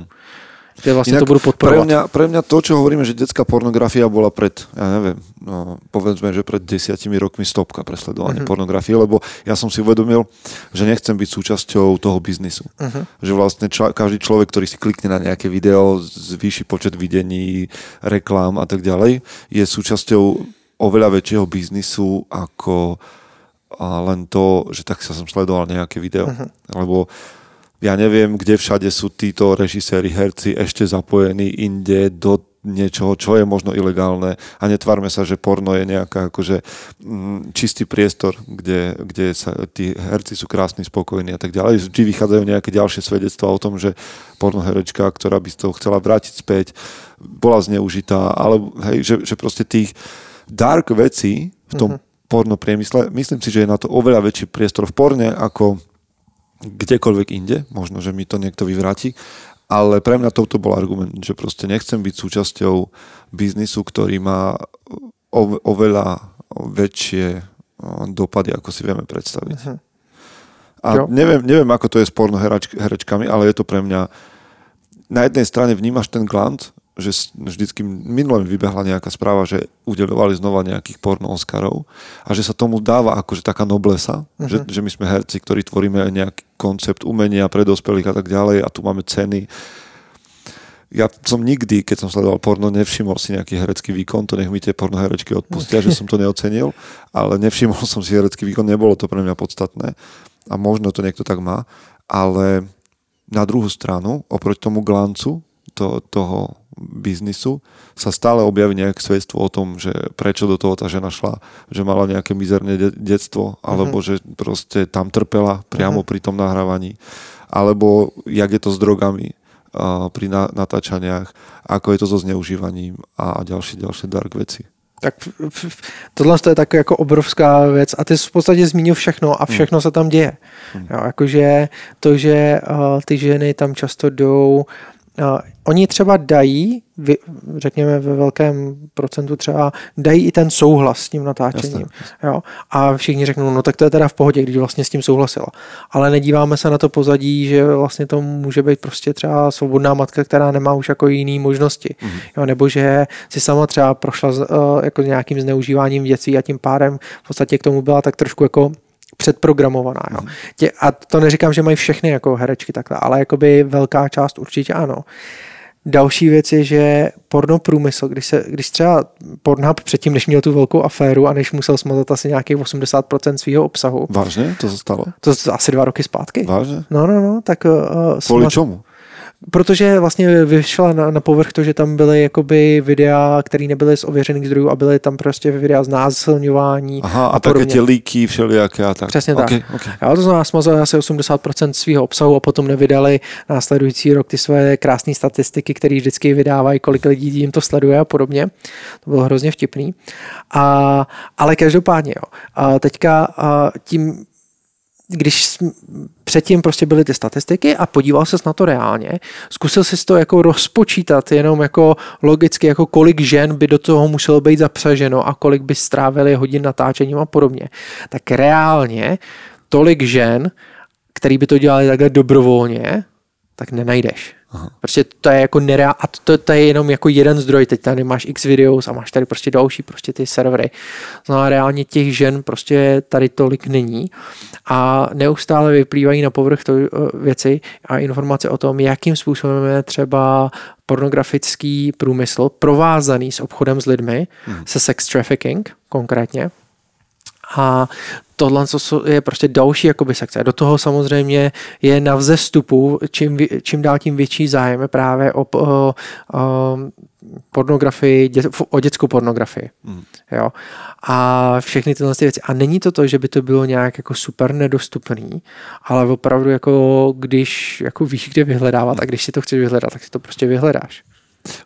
Že vlastne Inak to Pre podporovať. mňa, pre mňa to, čo hovoríme, že detská pornografia bola pred, ja neviem, no, povedzme, že pred desiatimi rokmi stopka presledovania mm-hmm. pornografie, lebo ja som si uvedomil, že nechcem byť súčasťou toho biznisu. Mm-hmm. Že vlastne ča, každý človek, ktorý si klikne na nejaké video, zvýši počet videní, reklám a tak ďalej, je súčasťou oveľa väčšieho biznisu ako a len to, že tak sa som sledoval nejaké video. Uh-huh. Lebo ja neviem, kde všade sú títo režiséri, herci ešte zapojení inde do niečoho, čo je možno ilegálne a netvárme sa, že porno je nejaká akože mm, čistý priestor, kde, kde sa, tí herci sú krásni, spokojní a tak ďalej. Vždy vychádzajú nejaké ďalšie svedectvá o tom, že pornoherečka, ktorá by to chcela vrátiť späť, bola zneužitá, alebo hej, že, že proste tých dark vecí v tom mm-hmm porno priemysle. Myslím si, že je na to oveľa väčší priestor v porne ako kdekoľvek inde. Možno, že mi to niekto vyvráti. Ale pre mňa toto bol argument, že proste nechcem byť súčasťou biznisu, ktorý má oveľa väčšie dopady, ako si vieme predstaviť. Uh-huh. A neviem, neviem, ako to je s porno herečkami, ale je to pre mňa na jednej strane vnímaš ten glant, že vždycky minulé vybehla nejaká správa, že udelovali znova nejakých porno Oscarov a že sa tomu dáva akože taká noblesa, uh-huh. že, že my sme herci, ktorí tvoríme nejaký koncept umenia pre dospelých a tak ďalej a tu máme ceny. Ja som nikdy, keď som sledoval porno, nevšimol si nejaký herecký výkon, to nech mi tie pornoherečky odpustia, že som to neocenil, ale nevšimol som si herecký výkon, nebolo to pre mňa podstatné a možno to niekto tak má, ale na druhú stranu, oproti tomu glancu to, toho biznisu sa stále objaví nejaké svedstvo o tom, že prečo do toho tá žena šla, že mala nejaké mizerné de- detstvo, alebo uh-huh. že proste tam trpela priamo uh-huh. pri tom nahrávaní, alebo jak je to s drogami uh, pri na- natáčaniach, ako je to so zneužívaním a, a ďalšie, ďalšie dark veci. Tak tohle je tak jako obrovská věc a ty jsi v podstatě zmínil všechno a všechno hmm. se tam děje. Hmm. Jo, jakože to, že uh, ty ženy tam často jdou Uh, oni třeba dají, řekněme ve velkém procentu třeba, dají i ten souhlas s tím natáčením. Jasne, jasne. Jo? A všichni řeknou, no tak to je teda v pohodě, když vlastně s tím souhlasila. Ale nedíváme se na to pozadí, že vlastně to může být prostě třeba svobodná matka, která nemá už jako jiný možnosti. Mm. Jo? Nebo že si sama třeba prošla uh, jako nějakým zneužíváním věcí a tím pádem v podstatě k tomu byla tak trošku jako předprogramovaná. Jo. Mhm. Tě, a to neříkám, že mají všechny jako herečky takhle, ale jakoby velká část určitě ano. Další věc je, že porno průmysl, když, se, když třeba Pornhub předtím, než měl tu velkou aféru a než musel smazat asi nějakých 80% svého obsahu. Vážně? To se stalo? To asi dva roky zpátky. Vážně? No, no, no. Tak, uh, Kvůli smaz... čemu? Protože vlastně vyšla na, na povrch to, že tam byly jakoby videa, které nebyly z ověřených zdrojů a byly tam prostě videa z násilňování. Aha, a, a také ty líky všelijaké a tak. Přesně okay, tak. Okay. Já to znamená, smazali asi 80% svého obsahu a potom nevydali následující rok ty své krásné statistiky, které vždycky vydávají, kolik lidí jim to sleduje a podobně. To bylo hrozně vtipný. A, ale každopádně, jo. A teďka a tím když předtím prostě byly ty statistiky a podíval ses na to reálně, zkusil si to jako rozpočítat jenom jako logicky, jako kolik žen by do toho muselo být zapřaženo a kolik by strávili hodin natáčením a podobně, tak reálně tolik žen, který by to dělali takhle dobrovolně, tak nenajdeš. Aha. Prostě to je jako nereál, a to, to, je jenom jako jeden zdroj, teď tady máš x videos a máš tady prostě další prostě ty servery. Znamená reálně těch žen prostě tady tolik není a neustále vyplývají na povrch to, eh, věci a informace o tom, jakým způsobem je třeba pornografický průmysl provázaný s obchodem s lidmi, hmm. se sex trafficking konkrétně. A tohle je prostě další jakoby sekce. Do toho samozřejmě je na vzestupu, čím, čím dál tím větší zájem právě o, o, o pornografii, dě, o dětskou pornografii. Mm. Jo? A všechny tyhle věci. A není to to, že by to bylo nějak jako super nedostupný, ale opravdu jako když jako víš, kde vyhledávat a když si to chceš vyhledat, tak si to prostě vyhledáš.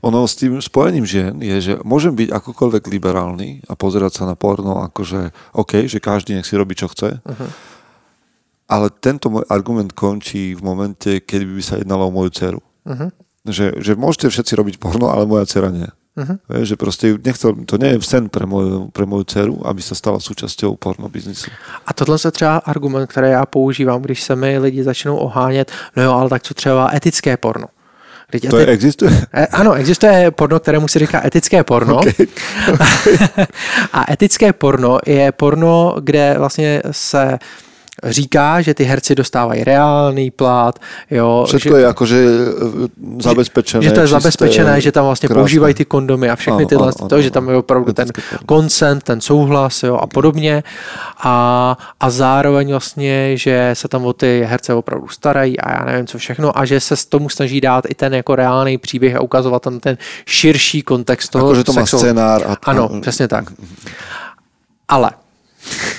Ono s tým spojením žien je, že môžem byť akokoľvek liberálny a pozerať sa na porno ako, že OK, že každý nech si robí, čo chce. Uh-huh. Ale tento môj argument končí v momente, keď by sa jednalo o moju dceru. Uh-huh. Že, že môžete všetci robiť porno, ale moja dcera nie. Uh-huh. Je, že proste nechcel, to nie je sen pre moju, pre moju dceru, aby sa stala súčasťou porno biznisu. A tohle je třeba argument, který já používám, když se mi lidi začnou ohánět, no jo, ale tak co třeba etické porno. Vždyť To eti- je, existuje? E, Ano, existuje porno, kterému se říká etické porno. Okay. a etické porno je porno, kde vlastně se říká, že ty herci dostávají reálný plat, jo, Všetko že, je akože e, zabezpečené. že to je čisté, zabezpečené, že tam vlastně krásné. používají ty kondomy a všechny Ano, tyhle, ano, to, ano, že tam je opravdu ten consent, ten souhlas jo, a podobně. A, a zároveň vlastně, že se tam o ty herce opravdu starají a já nevím co všechno a že se s tomu snaží dát i ten jako reálný příběh a ukazovat tam ten širší kontext toho Akože to má sexu- scénár. A, Ano, přesně tak. Ale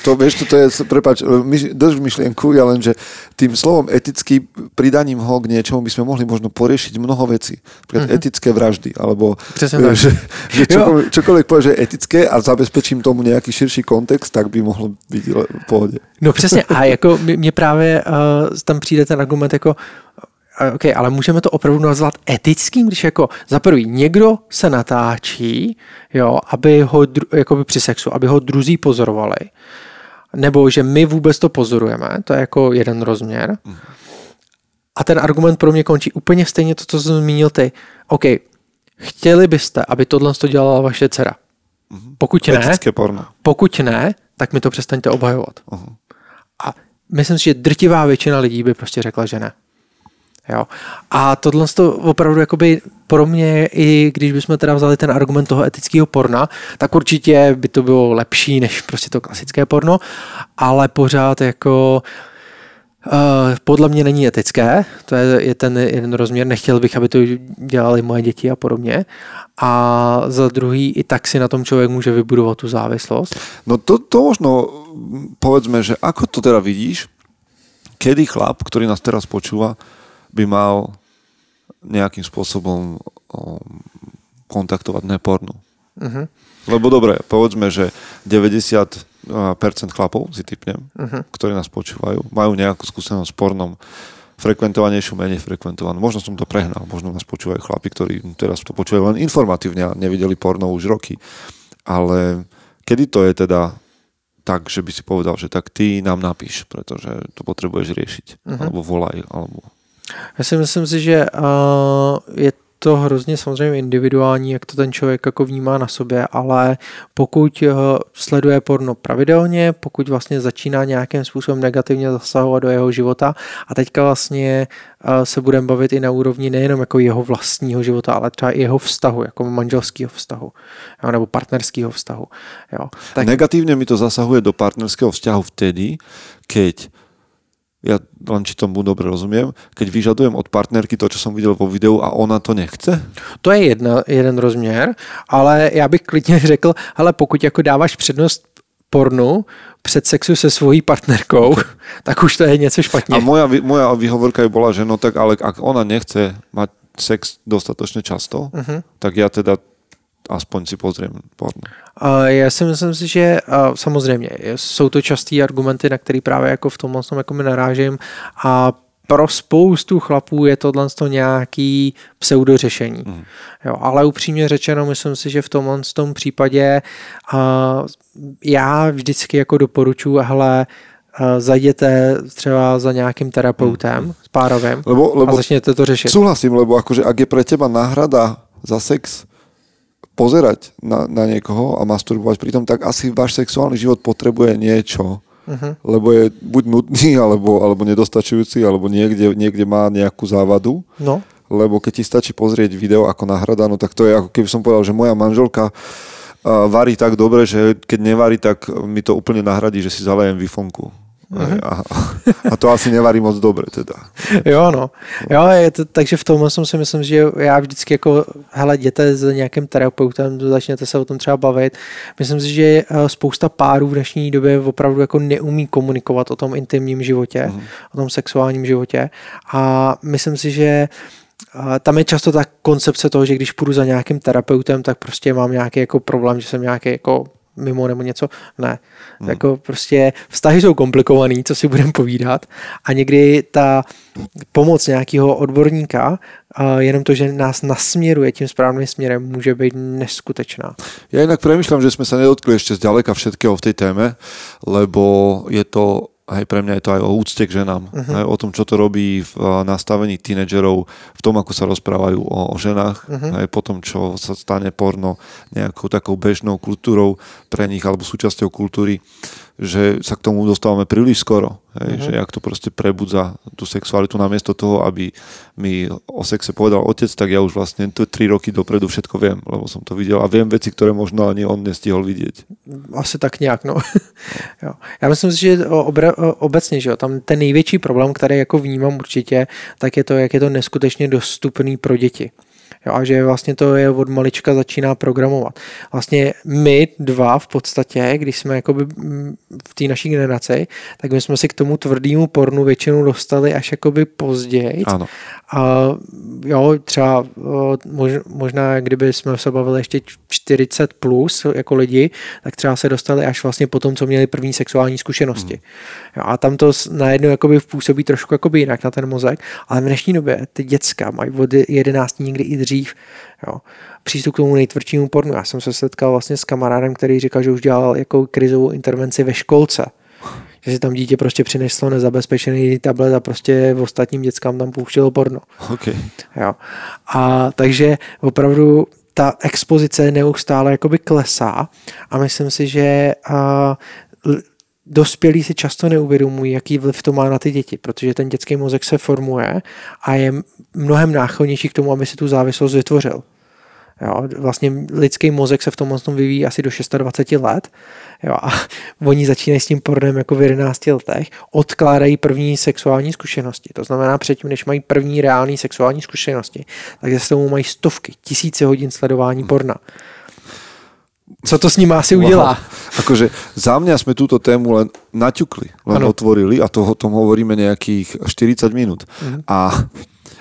To, vieš, to je, prepáč, myš, drž myšlienku, ja len, že tým slovom etický, pridaním ho k niečomu by sme mohli možno poriešiť mnoho vecí. Napríklad mm-hmm. etické vraždy, alebo Přesně tak. že, že Jo. čokoľvek, čokoľvek povie, že je etické a zabezpečím tomu nejaký širší kontext, tak by mohlo byť v pohode. No přesně, a jako mě právě uh, tam přijde ten argument jako, OK, ale můžeme to opravdu nazvat etickým, když jako za prvý někdo se natáčí, jo, aby ho, dru- jakoby při sexu, aby ho druzí pozorovali, nebo že my vůbec to pozorujeme, to je jako jeden rozměr. A ten argument pro mě končí úplně stejně to, co jsem zmínil ty. OK, chtěli byste, aby tohle to dělala vaše dcera? Pokud ne, Etické porno. pokud ne, tak mi to přestaňte obhajovat. Aha. A myslím si, že drtivá většina lidí by prostě řekla, že ne. Jo. A tohle to opravdu jakoby pro mě, i když bychom teda vzali ten argument toho etického porna, tak určitě by to bylo lepší než prostě to klasické porno, ale pořád jako Uh, podle mě není etické, to je, je ten jeden rozměr, nechtěl bych, aby to dělali moje děti a podobně. A za druhý, i tak si na tom člověk může vybudovat tu závislost. No to, to možno, povedzme, že ako to teda vidíš, kedy chlap, ktorý nás teraz počúva, by mal nejakým spôsobom o, kontaktovať nepornu. Uh-huh. Lebo dobre, povedzme, že 90% chlapov, si typnem, Uh-huh. ktorí nás počúvajú, majú nejakú skúsenosť s pornom, frekventovanejšiu, menej frekventovanú. Možno som to prehnal, možno nás počúvajú chlapi, ktorí teraz to počúvajú len informatívne a nevideli porno už roky. Ale kedy to je teda tak, že by si povedal, že tak ty nám napíš, pretože to potrebuješ riešiť. Mhm. Alebo volaj, alebo... Já si myslím si, že uh, je to hrozně samozřejmě individuální, jak to ten člověk jako vnímá na sobě, ale pokud uh, sleduje porno pravidelně, pokud vlastně začíná nějakým způsobem negativně zasahovat do jeho života a teďka vlastně uh, se budeme bavit i na úrovni nejenom jako jeho vlastního života, ale třeba i jeho vztahu, jako manželského vztahu, jo, nebo partnerského vztahu. Jo. Tak... Negatívne mi to zasahuje do partnerského vzťahu vtedy, keď ja len či tomu dobre rozumiem, keď vyžadujem od partnerky to, čo som videl vo videu a ona to nechce? To je jedna, jeden rozměr, ale já bych klidně řekl, ale pokud jako dáváš přednost pornu před sexu se svojí partnerkou, tak už to je něco špatně. A moja, moja výhovorka je bola, že no tak ale ak ona nechce mať sex dostatočne často, Mhm. tak ja teda aspoň si pozriem porno. A já si myslím si, že a samozřejmě jsou to častý argumenty, na který právě jako v tomhle tom jako mi narážím a pro spoustu chlapů je tohle to nějaký pseudořešení. Mhm. Jo, ale upřímně řečeno, myslím si, že v tomhle tom případě a, já vždycky jako doporučuji, hele, a, zajděte třeba za nějakým terapeutem s párovým Lebo, a lebo začněte to řešit. súhlasím, lebo akože ak je pre teba náhrada za sex pozerať na, na niekoho a masturbovať pritom, tak asi váš sexuálny život potrebuje niečo, Mhm. lebo je buď nutný, alebo, alebo nedostačujúci, alebo niekde, niekde má nejakú závadu. No, lebo keď ti stačí pozrieť video ako nahrada, no tak to je ako keby som povedal, že moja manželka varí tak dobre, že keď nevarí, tak mi to úplne nahradí, že si zalejem vifonku. Uh-huh. A, a to asi nevarí moc dobre teda. Jo, no. Jo, je to, takže v tomhle jsem si myslím, že já vždycky jako, hele, jděte s nějakým terapeutem, začněte se o tom třeba bavit. Myslím si, že eh, spousta párů v dnešní době opravdu jako neumí komunikovat o tom intimním životě, Mhm. o tom sexuálním životě a myslím si, že a tam je často ta koncepce toho, že když půjdu za nějakým terapeutem, tak prostě mám nějaký jako problém, že jsem nějaký jako mimo nebo něco. Ne. Hmm. Jako prostě vztahy jsou komplikovaný, co si budeme povídat a někdy ta pomoc nějakého odborníka, a jenom to, že nás nasměruje tím správným směrem, může být neskutečná. Ja inak premyšľam, že sme sa nedotkli ešte zďaleka všetkého v tej téme, lebo je to Hej, pre mňa je to aj o úcte k ženám, uh-huh. aj o tom, čo to robí v nastavení tínedžerov, v tom, ako sa rozprávajú o, o ženách, uh-huh. aj po tom, čo sa stane porno nejakou takou bežnou kultúrou pre nich alebo súčasťou kultúry že sa k tomu dostávame príliš skoro. Hej, uh-huh. Že jak to proste prebudza tú sexualitu namiesto toho, aby mi o sexe povedal otec, tak ja už vlastne to 3 roky dopredu všetko viem, lebo som to videl a viem veci, ktoré možno ani on nestihol vidieť. Asi tak nějak, no. jo. Já myslím si, že obra, obecně, že jo, tam ten největší problém, který jako vnímám určitě, tak je to, jak je to neskutečně dostupný pro děti. Jo, a že vlastně to je od malička začíná programovat. Vlastně my dva v podstatě, když jsme jakoby mm, v té naší generaci, tak my jsme si k tomu tvrdému pornu většinou dostali až jakoby později. Ano. A jo, třeba možná, kdyby jsme se bavili ještě 40 plus jako lidi, tak třeba se dostali až vlastně po tom, co měli první sexuální zkušenosti. Hmm. Jo, a tam to najednou jakoby působí trošku jakoby jinak na ten mozek, ale v dnešní době ty děcka mají od 11 někdy i dřív jo, přístup k tomu nejtvrdšímu pornu. Já jsem se setkal vlastně s kamarádem, který říkal, že už dělal jako krizovou intervenci ve školce že si tam dítě prostě přineslo nezabezpečený tablet a prostě v ostatním dětskám tam pouštělo porno. Okay. Jo. A takže opravdu ta expozice neustále jakoby klesá a myslím si, že a, dospělí si často neuvědomují, jaký vliv to má na ty děti, protože ten dětský mozek se formuje a je mnohem náchylnější k tomu, aby si tu závislost vytvořil. Jo, vlastně lidský mozek se v tom tom vyvíjí asi do 26 let jo, a oni začínají s tím pornem jako v 11 letech, odkládají první sexuální zkušenosti. To znamená předtím, než mají první reální sexuální zkušenosti, tak se tomu mají stovky, tisíce hodin sledování porna. Co to s ním asi udělá? Wow. Akože za mňa sme túto tému len naťukli, len ano. otvorili a to, o tom hovoríme nejakých 40 minút. Mhm. A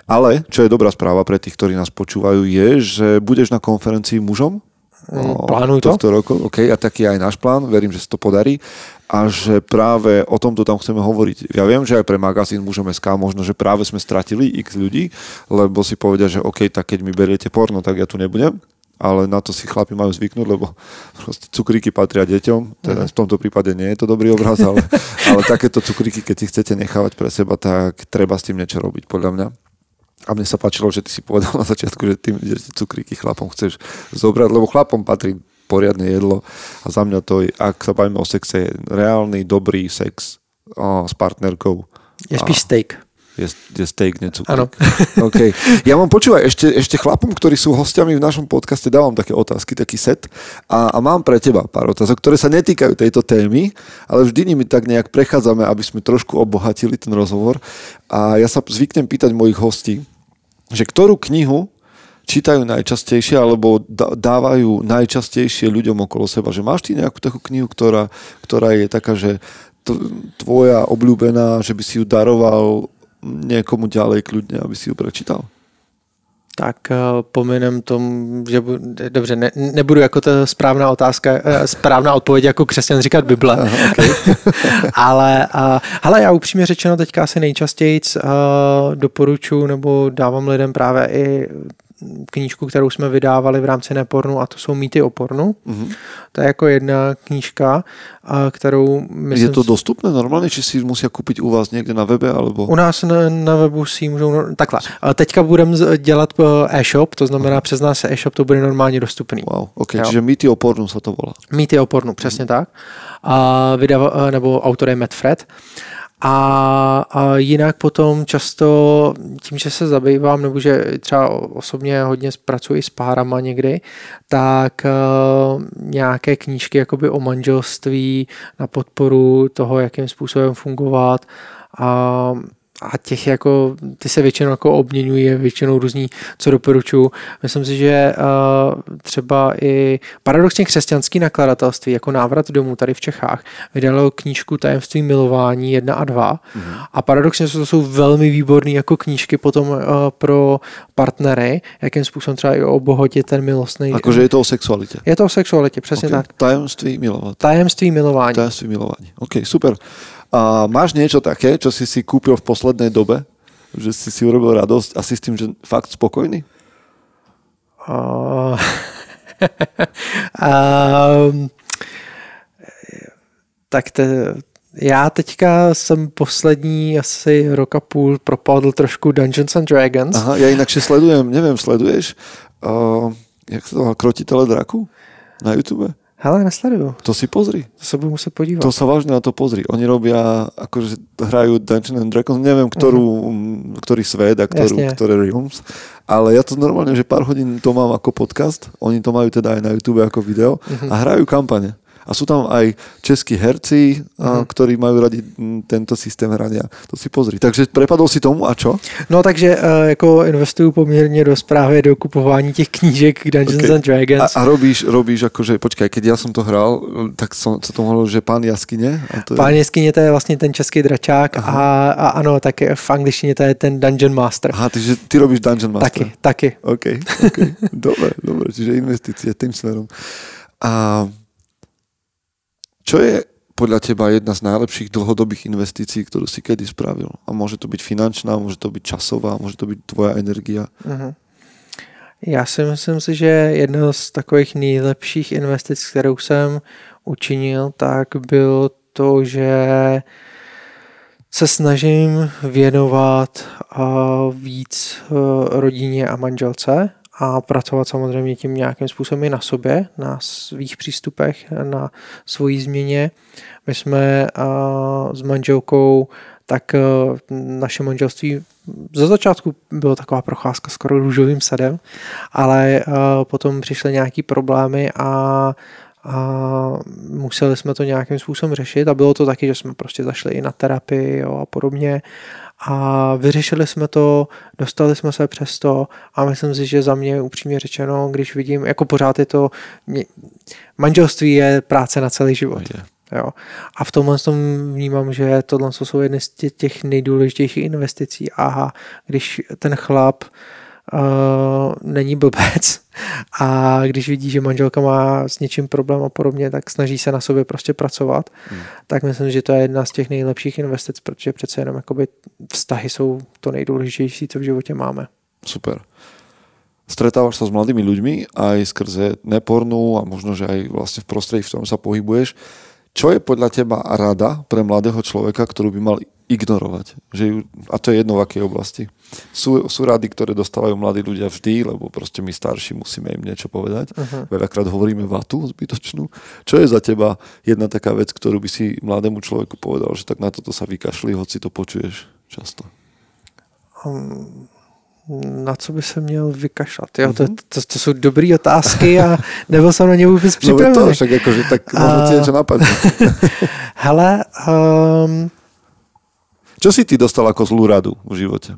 ale, čo je dobrá správa pre tých, ktorí nás počúvajú, je, že budeš na konferencii mužom mm, Plánuj to. tohto roku. OK, a taký je aj náš plán, verím, že sa to podarí a že práve o tomto tam chceme hovoriť. Ja viem, že aj pre magazín Mužom SK možno, že práve sme stratili x ľudí, lebo si povedia, že OK, tak keď mi beriete porno, tak ja tu nebudem ale na to si chlapi majú zvyknúť, lebo proste cukríky patria deťom, teda mhm. v tomto prípade nie je to dobrý obraz, ale, ale takéto cukríky, keď si chcete nechávať pre seba, tak treba s tým niečo robiť, podľa mňa. A mne sa páčilo, že ty si povedal na začiatku, že tým, že cukríky chlapom chceš zobrať, lebo chlapom patrí poriadne jedlo a za mňa to, ak sa bavíme o sexe, je reálny, dobrý sex o, s partnerkou. Je spíš steak. Je, je steak, cukrík. Áno. Okay. Ja mám, počúvaj, ešte, ešte chlapom, ktorí sú hostiami v našom podcaste, dávam také otázky, taký set a, a mám pre teba pár otázok, ktoré sa netýkajú tejto témy, ale vždy nimi tak nejak prechádzame, aby sme trošku obohatili ten rozhovor. A ja sa zvyknem pýtať mojich hostí, že ktorú knihu čítajú najčastejšie alebo dávajú najčastejšie ľuďom okolo seba. Že máš ty nejakú takú knihu, ktorá, ktorá je taká, že tvoja obľúbená, že by si ju daroval niekomu ďalej kľudne, aby si ju prečítal? Tak eh, pominem tom, že bu, dobře, ne, nebudu jako ta správná otázka, eh, správná odpověď jako křesťan říkat Bible, Aha, okay. ale uh, hele, já upřímně řečeno teďka asi nejčastěji uh, doporučuji nebo dávám lidem právě i knížku, kterou jsme vydávali v rámci Nepornu a to jsou Mýty o pornu. Mm-hmm. To je jako jedna knížka, kterou... Myslím, je to dostupné normálně, či si musí koupit u vás někde na webe? Alebo... U nás na, na webu si můžou... Takhle. Teďka budeme dělat eh, e-shop, to znamená přes nás e-shop to bude normálně dostupný. Wow, ok, jo. čiže Mýty o pornu se to volá. Mýty o pornu, přesně mm-hmm. tak. A vydava, nebo autor je Matt Fred. A, a jinak potom často tím, že se zabývám, nebo že třeba osobně hodně pracuji s párama někdy, tak uh, nějaké knížky jakoby o manželství na podporu toho, jakým způsobem fungovat a a těch jako, ty se většinou jako obměňují, většinou různí, co doporučuji. Myslím si, že uh, třeba i paradoxně křesťanský nakladatelství, jako návrat domů tady v Čechách, vydalo knížku Tajemství milování 1 a 2 mm-hmm. a paradoxně to jsou velmi výborné jako knížky potom uh, pro partnery, jakým způsobem třeba i obohotit ten milostný. Jakože je to o sexualitě. Je to o sexualitě, přesně okay. tak. Tajemství milování. Tajemství milování. Tajemství milování. OK, super. A máš niečo také, čo si si kúpil v poslednej dobe? Že si si urobil radosť a si s tým, že fakt spokojný? Uh, um, tak to, Já teďka jsem poslední asi rok a půl propadl trošku Dungeons and Dragons. Aha, ja inakšie sledujem, neviem, sleduješ, uh, jak sa to volá, Krotitele draku na YouTube? Hele, nesleduju. To si pozri. To se budu muset podívat. To sa vážne na to pozri. Oni robia, akože hrajú Dungeons and Dragons, neviem, ktorú, mm. ktorý svet a ktorú, Jasne. ktoré realms, ale ja to normálne, že pár hodín to mám ako podcast, oni to majú teda aj na YouTube ako video a hrajú kampane. A sú tam aj českí herci, a, ktorí majú radi tento systém hrania. To si pozri. Takže prepadol si tomu a čo? No takže uh, jako investuju poměrně dost právě do kupování těch knížek Dungeons Okay. and Dragons. A, a robíš, robíš akože, počkaj, keď ja som to hral, tak som, sa to mohlo, že pán jaskyne? A to je... Pán jeskyně to je vlastně ten český dračák a, a ano, tak v angličtině to je ten Dungeon Master. Aha, takže ty robíš Dungeon Master. Taky, taky. OK, OK. Dobre, dobre, čiže investície tým smerom. A čo je podľa teba jedna z najlepších dlhodobých investícií, ktorú si kedy spravil? A môže to byť finančná, môže to byť časová, môže to byť tvoja energia. Já si myslím si, že jedna z takových nejlepších investic, kterou jsem učinil, tak bylo to, že se snažím věnovat víc a, rodině a manželce a pracovat samozřejmě tím nějakým způsobem i na sobě, na svých přístupech, na svojí změně. My jsme s manželkou tak a, naše manželství za začátku byla taková procházka skoro růžovým sadem, ale uh, potom přišly nějaký problémy a a museli jsme to nějakým způsobem řešit a bylo to taky, že jsme prostě zašli i na terapii jo, a podobně a vyřešili jsme to, dostali jsme se přes to a myslím si, že za mě upřímně řečeno, když vidím, jako pořád je to, mě- manželství je práce na celý život. Je. Jo. A v tomhle tom vnímám, že tohle jsou jedny z tě- těch nejdůležitějších investicí. A když ten chlap uh, není blbec a když vidí, že manželka má s něčím problém a podobně, tak snaží se na sobě prostě pracovat, hmm. tak myslím, že to je jedna z těch nejlepších investic, protože přece jenom jakoby vztahy jsou to nejdůležitější, co v životě máme. Super. Stretávaš sa s mladými ľuďmi aj skrze nepornú a možno, že aj vlastne v prostredí, v ktorom sa pohybuješ. Čo je podľa teba rada pre mladého človeka, ktorú by mal ignorovať? Že ju, a to je jedno v akej oblasti. Sú, sú rady, ktoré dostávajú mladí ľudia vždy, lebo proste my starší musíme im niečo povedať. Uh-huh. Veľakrát hovoríme vatu zbytočnú. Čo je za teba jedna taká vec, ktorú by si mladému človeku povedal, že tak na toto sa vykašli, hoci to počuješ často? Na co by se měl vykašlat? Jo, to, to, to jsou dobré otázky a nebyl jsem na ně vůbec No připravený. to, však akože tak možno ti niečo napadne. Hele, um, Čo si ty dostal ako zlú radu v živote?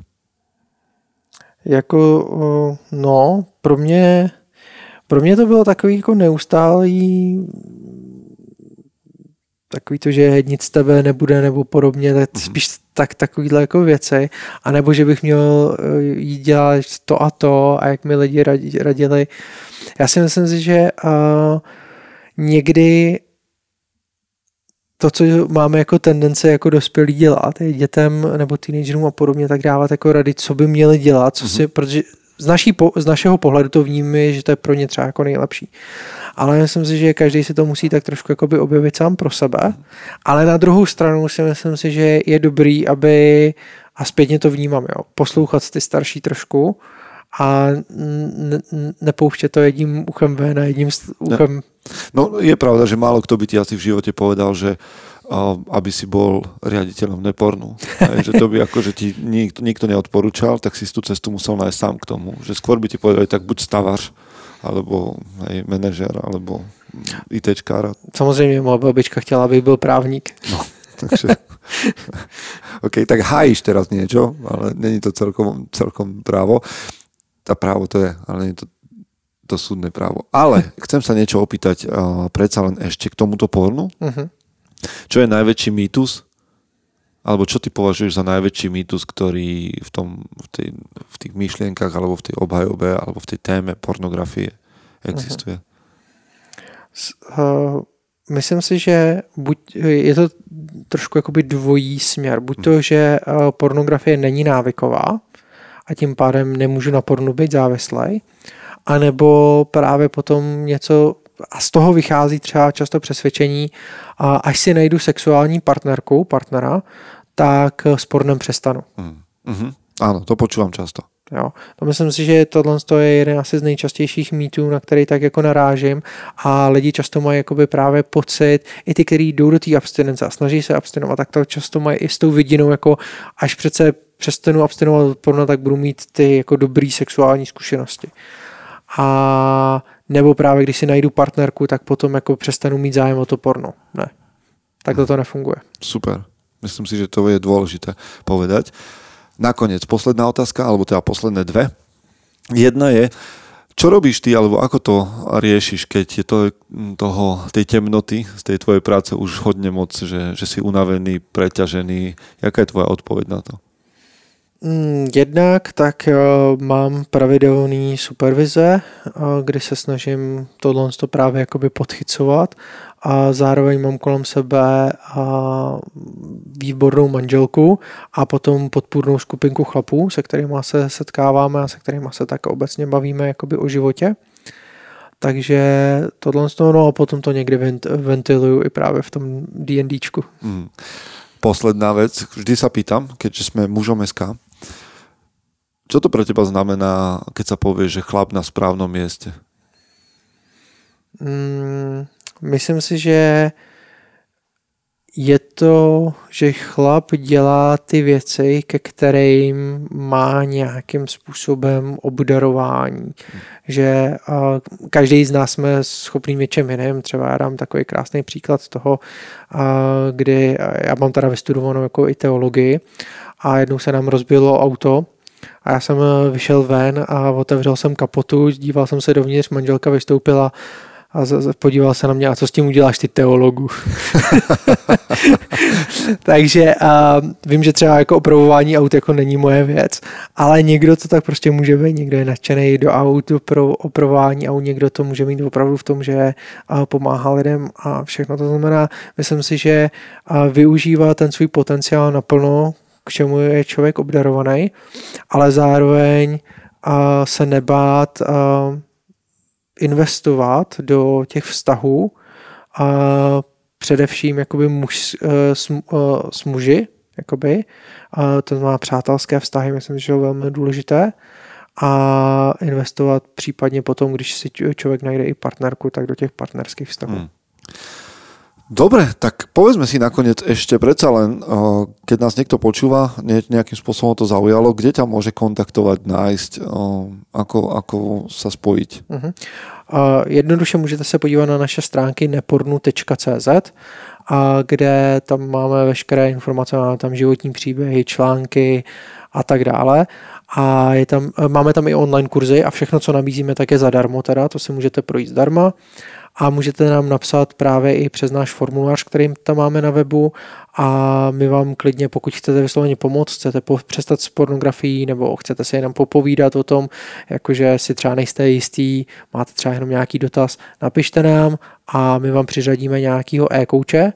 jako, no, pro mě, pro mě to bylo takový jako neustálý takový to, že nic z tebe nebude nebo podobně, tak spíš tak takovýhle jako věci, a nebo že bych měl eh, jít dělat to a to a jak mi lidi radi- radili. Já si myslím si, že uh, někdy to, co máme jako tendence jako dospělí dělat, je dětem nebo teenagerům a podobně, tak dávat jako rady, co by měli dělat, co si, protože z, naší, po- z našeho pohledu to vnímáme, že to je pro ně třeba jako nejlepší. Ale myslím si, že každý si to musí tak trošku jakoby objevit sám pro sebe. Ale na druhou stranu si myslím si, že je dobrý, aby, a zpětně to vnímám, jo, poslouchat ty starší trošku a n- n- nepouštět to jedním uchem ven a jedním uchem No je pravda, že málo kto by ti asi v živote povedal, že aby si bol riaditeľom nepornu. Hej, že to by ako, že ti nikto, nikto neodporúčal, tak si tú cestu musel nájsť sám k tomu. Že skôr by ti povedali, tak buď stavař, alebo hej, manažer, alebo ITčkára. Samozřejmě moje babička chtěla, aby byl právník. No, takže... OK, tak hájíš teraz niečo, ale není to celkom, celkom právo. A právo to je, ale je to to súdne právo. Ale chcem sa niečo opýtať uh, predsa len ešte k tomuto pornu. Mhm. Čo je najväčší mýtus? Alebo čo ty považuješ za najväčší mýtus, ktorý v, tom, v, tej, v tých myšlienkach alebo v tej obhajobe alebo v tej téme pornografie existuje? S- uh, myslím si, že buď je to trošku jakoby dvojí směr. Buď to, že uh, pornografie není návyková a tím pádem nemůžu na pornu být závislý, anebo právě potom něco a z toho vychází třeba často přesvědčení, a až si najdu sexuální partnerku, partnera, tak s pornem přestanu. Mm. Mm-hmm. Áno, to počúvam často. Jo. To myslím si, že tohle je jeden asi z nejčastějších mýtů, na který tak jako narážím a lidi často mají jakoby právě pocit, i ty, kteří jdou do té abstinence a snaží se abstinovat, tak to často mají i s tou vidinou, jako až přece přestanu abstinovat porno, tak budu mít ty jako dobrý sexuální zkušenosti. A nebo právě když si najdu partnerku, tak potom jako přestanu mít zájem o to porno. Ne. Tak to nefunguje. Super. Myslím si, že to je dôležité povedať. Nakoniec, posledná otázka, alebo teda posledné dve. Jedna je, čo robíš ty, alebo ako to riešiš, keď je to, toho, tej temnoty z tej tvojej práce už hodne moc, že, že si unavený, preťažený. Jaká je tvoja odpoveď na to? Mm, jednak tak mám pravidelný supervize, kdy se snažím tohle právě jakoby podchycovat a zároveň mám kolem sebe výbornou manželku a potom podpůrnou skupinku chlapů, se kterými se setkáváme a se kterými se tak obecně bavíme jakoby o životě. Takže tohle no a potom to někdy ventiluju i právě v tom D&Dčku. Hmm. Posledná vec, vždy sa pýtam, keďže sme mužom SK, čo to pre teba znamená, keď sa povie, že chlap na správnom mieste? Mm, myslím si, že je to, že chlap dělá ty věci, ke kterým má nějakým způsobem obdarování. Že uh, každý z nás jsme schopný něčem jiným. Třeba já dám takový krásný příklad toho, uh, kdy já mám teda vystudovanou jako i teologii a jednou se nám rozbilo auto a já jsem vyšel ven a otevřel jsem kapotu, díval jsem se dovnitř, manželka vystoupila a podíval se na mě, a co s tím uděláš ty teologu. Takže a vím, že třeba jako opravování aut jako není moje věc, ale někdo to tak prostě může být, někdo je nadšený do autu pro opravování a někdo to může mít opravdu v tom, že pomáhá lidem a všechno to znamená, myslím si, že využívá ten svůj potenciál naplno, k čemu je člověk obdarovaný, ale zároveň se nebát investovat do těch vztahů a především jakoby muž s, eh, s muži, jakoby, a to má přátelské vztahy, myslím, že je velmi důležité a investovat případně potom, když si člověk najde i partnerku, tak do těch partnerských vztahů. Hmm. Dobre, tak povedzme si nakoniec ešte predsa len, keď nás niekto počúva, nejakým spôsobom to zaujalo, kde ťa môže kontaktovať, nájsť, ako, ako sa spojiť? Uh-huh. Uh, jednoduše můžete se podívat na naše stránky nepornu.cz, a kde tam máme veškeré informace, máme tam životní příběhy, články a tak dále. A je tam, máme tam i online kurzy a všechno, co nabízíme, tak je zadarmo teda, to si můžete projít zdarma a můžete nám napsat právě i přes náš formulář, který tam máme na webu a my vám klidně, pokud chcete vysloveně pomoct, chcete přestat s pornografií nebo chcete si jenom popovídat o tom, jakože si třeba nejste jistý, máte třeba jenom nějaký dotaz, napište nám a my vám přiřadíme nějakýho e-kouče,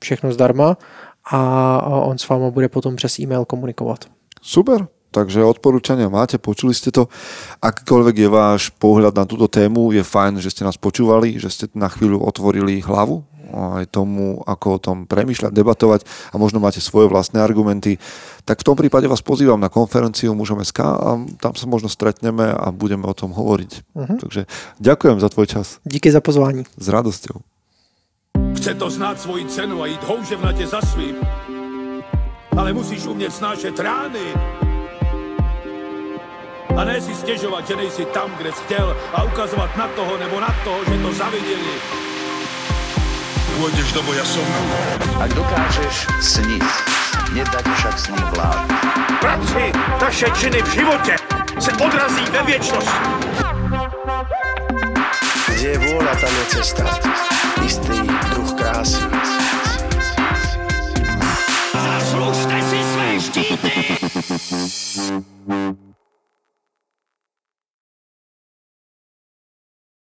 všechno zdarma a on s váma bude potom přes e-mail komunikovat. Super, Takže odporúčania máte, počuli ste to. Akýkoľvek je váš pohľad na túto tému, je fajn, že ste nás počúvali, že ste na chvíľu otvorili hlavu aj tomu, ako o tom premýšľať, debatovať a možno máte svoje vlastné argumenty, tak v tom prípade vás pozývam na konferenciu Mužom SK a tam sa možno stretneme a budeme o tom hovoriť. Uh-huh. Takže ďakujem za tvoj čas. Díky za pozvání. S radosťou. Chce to znát svoji cenu a jít houževnatě za svým, ale musíš umět snášet rány a ne si stěžovat, že nejsi tam, kde jsi chtěl a ukazovat na toho nebo na toho, že to zaviděli. Půjdeš do boja som. A dokážeš snít, nedat však sní vlád. Práci, taše činy v životě se odrazí ve věčnosti. Kde je vůra, tam je cesta. Jistý druh krásy. Zaslužte si své štíty!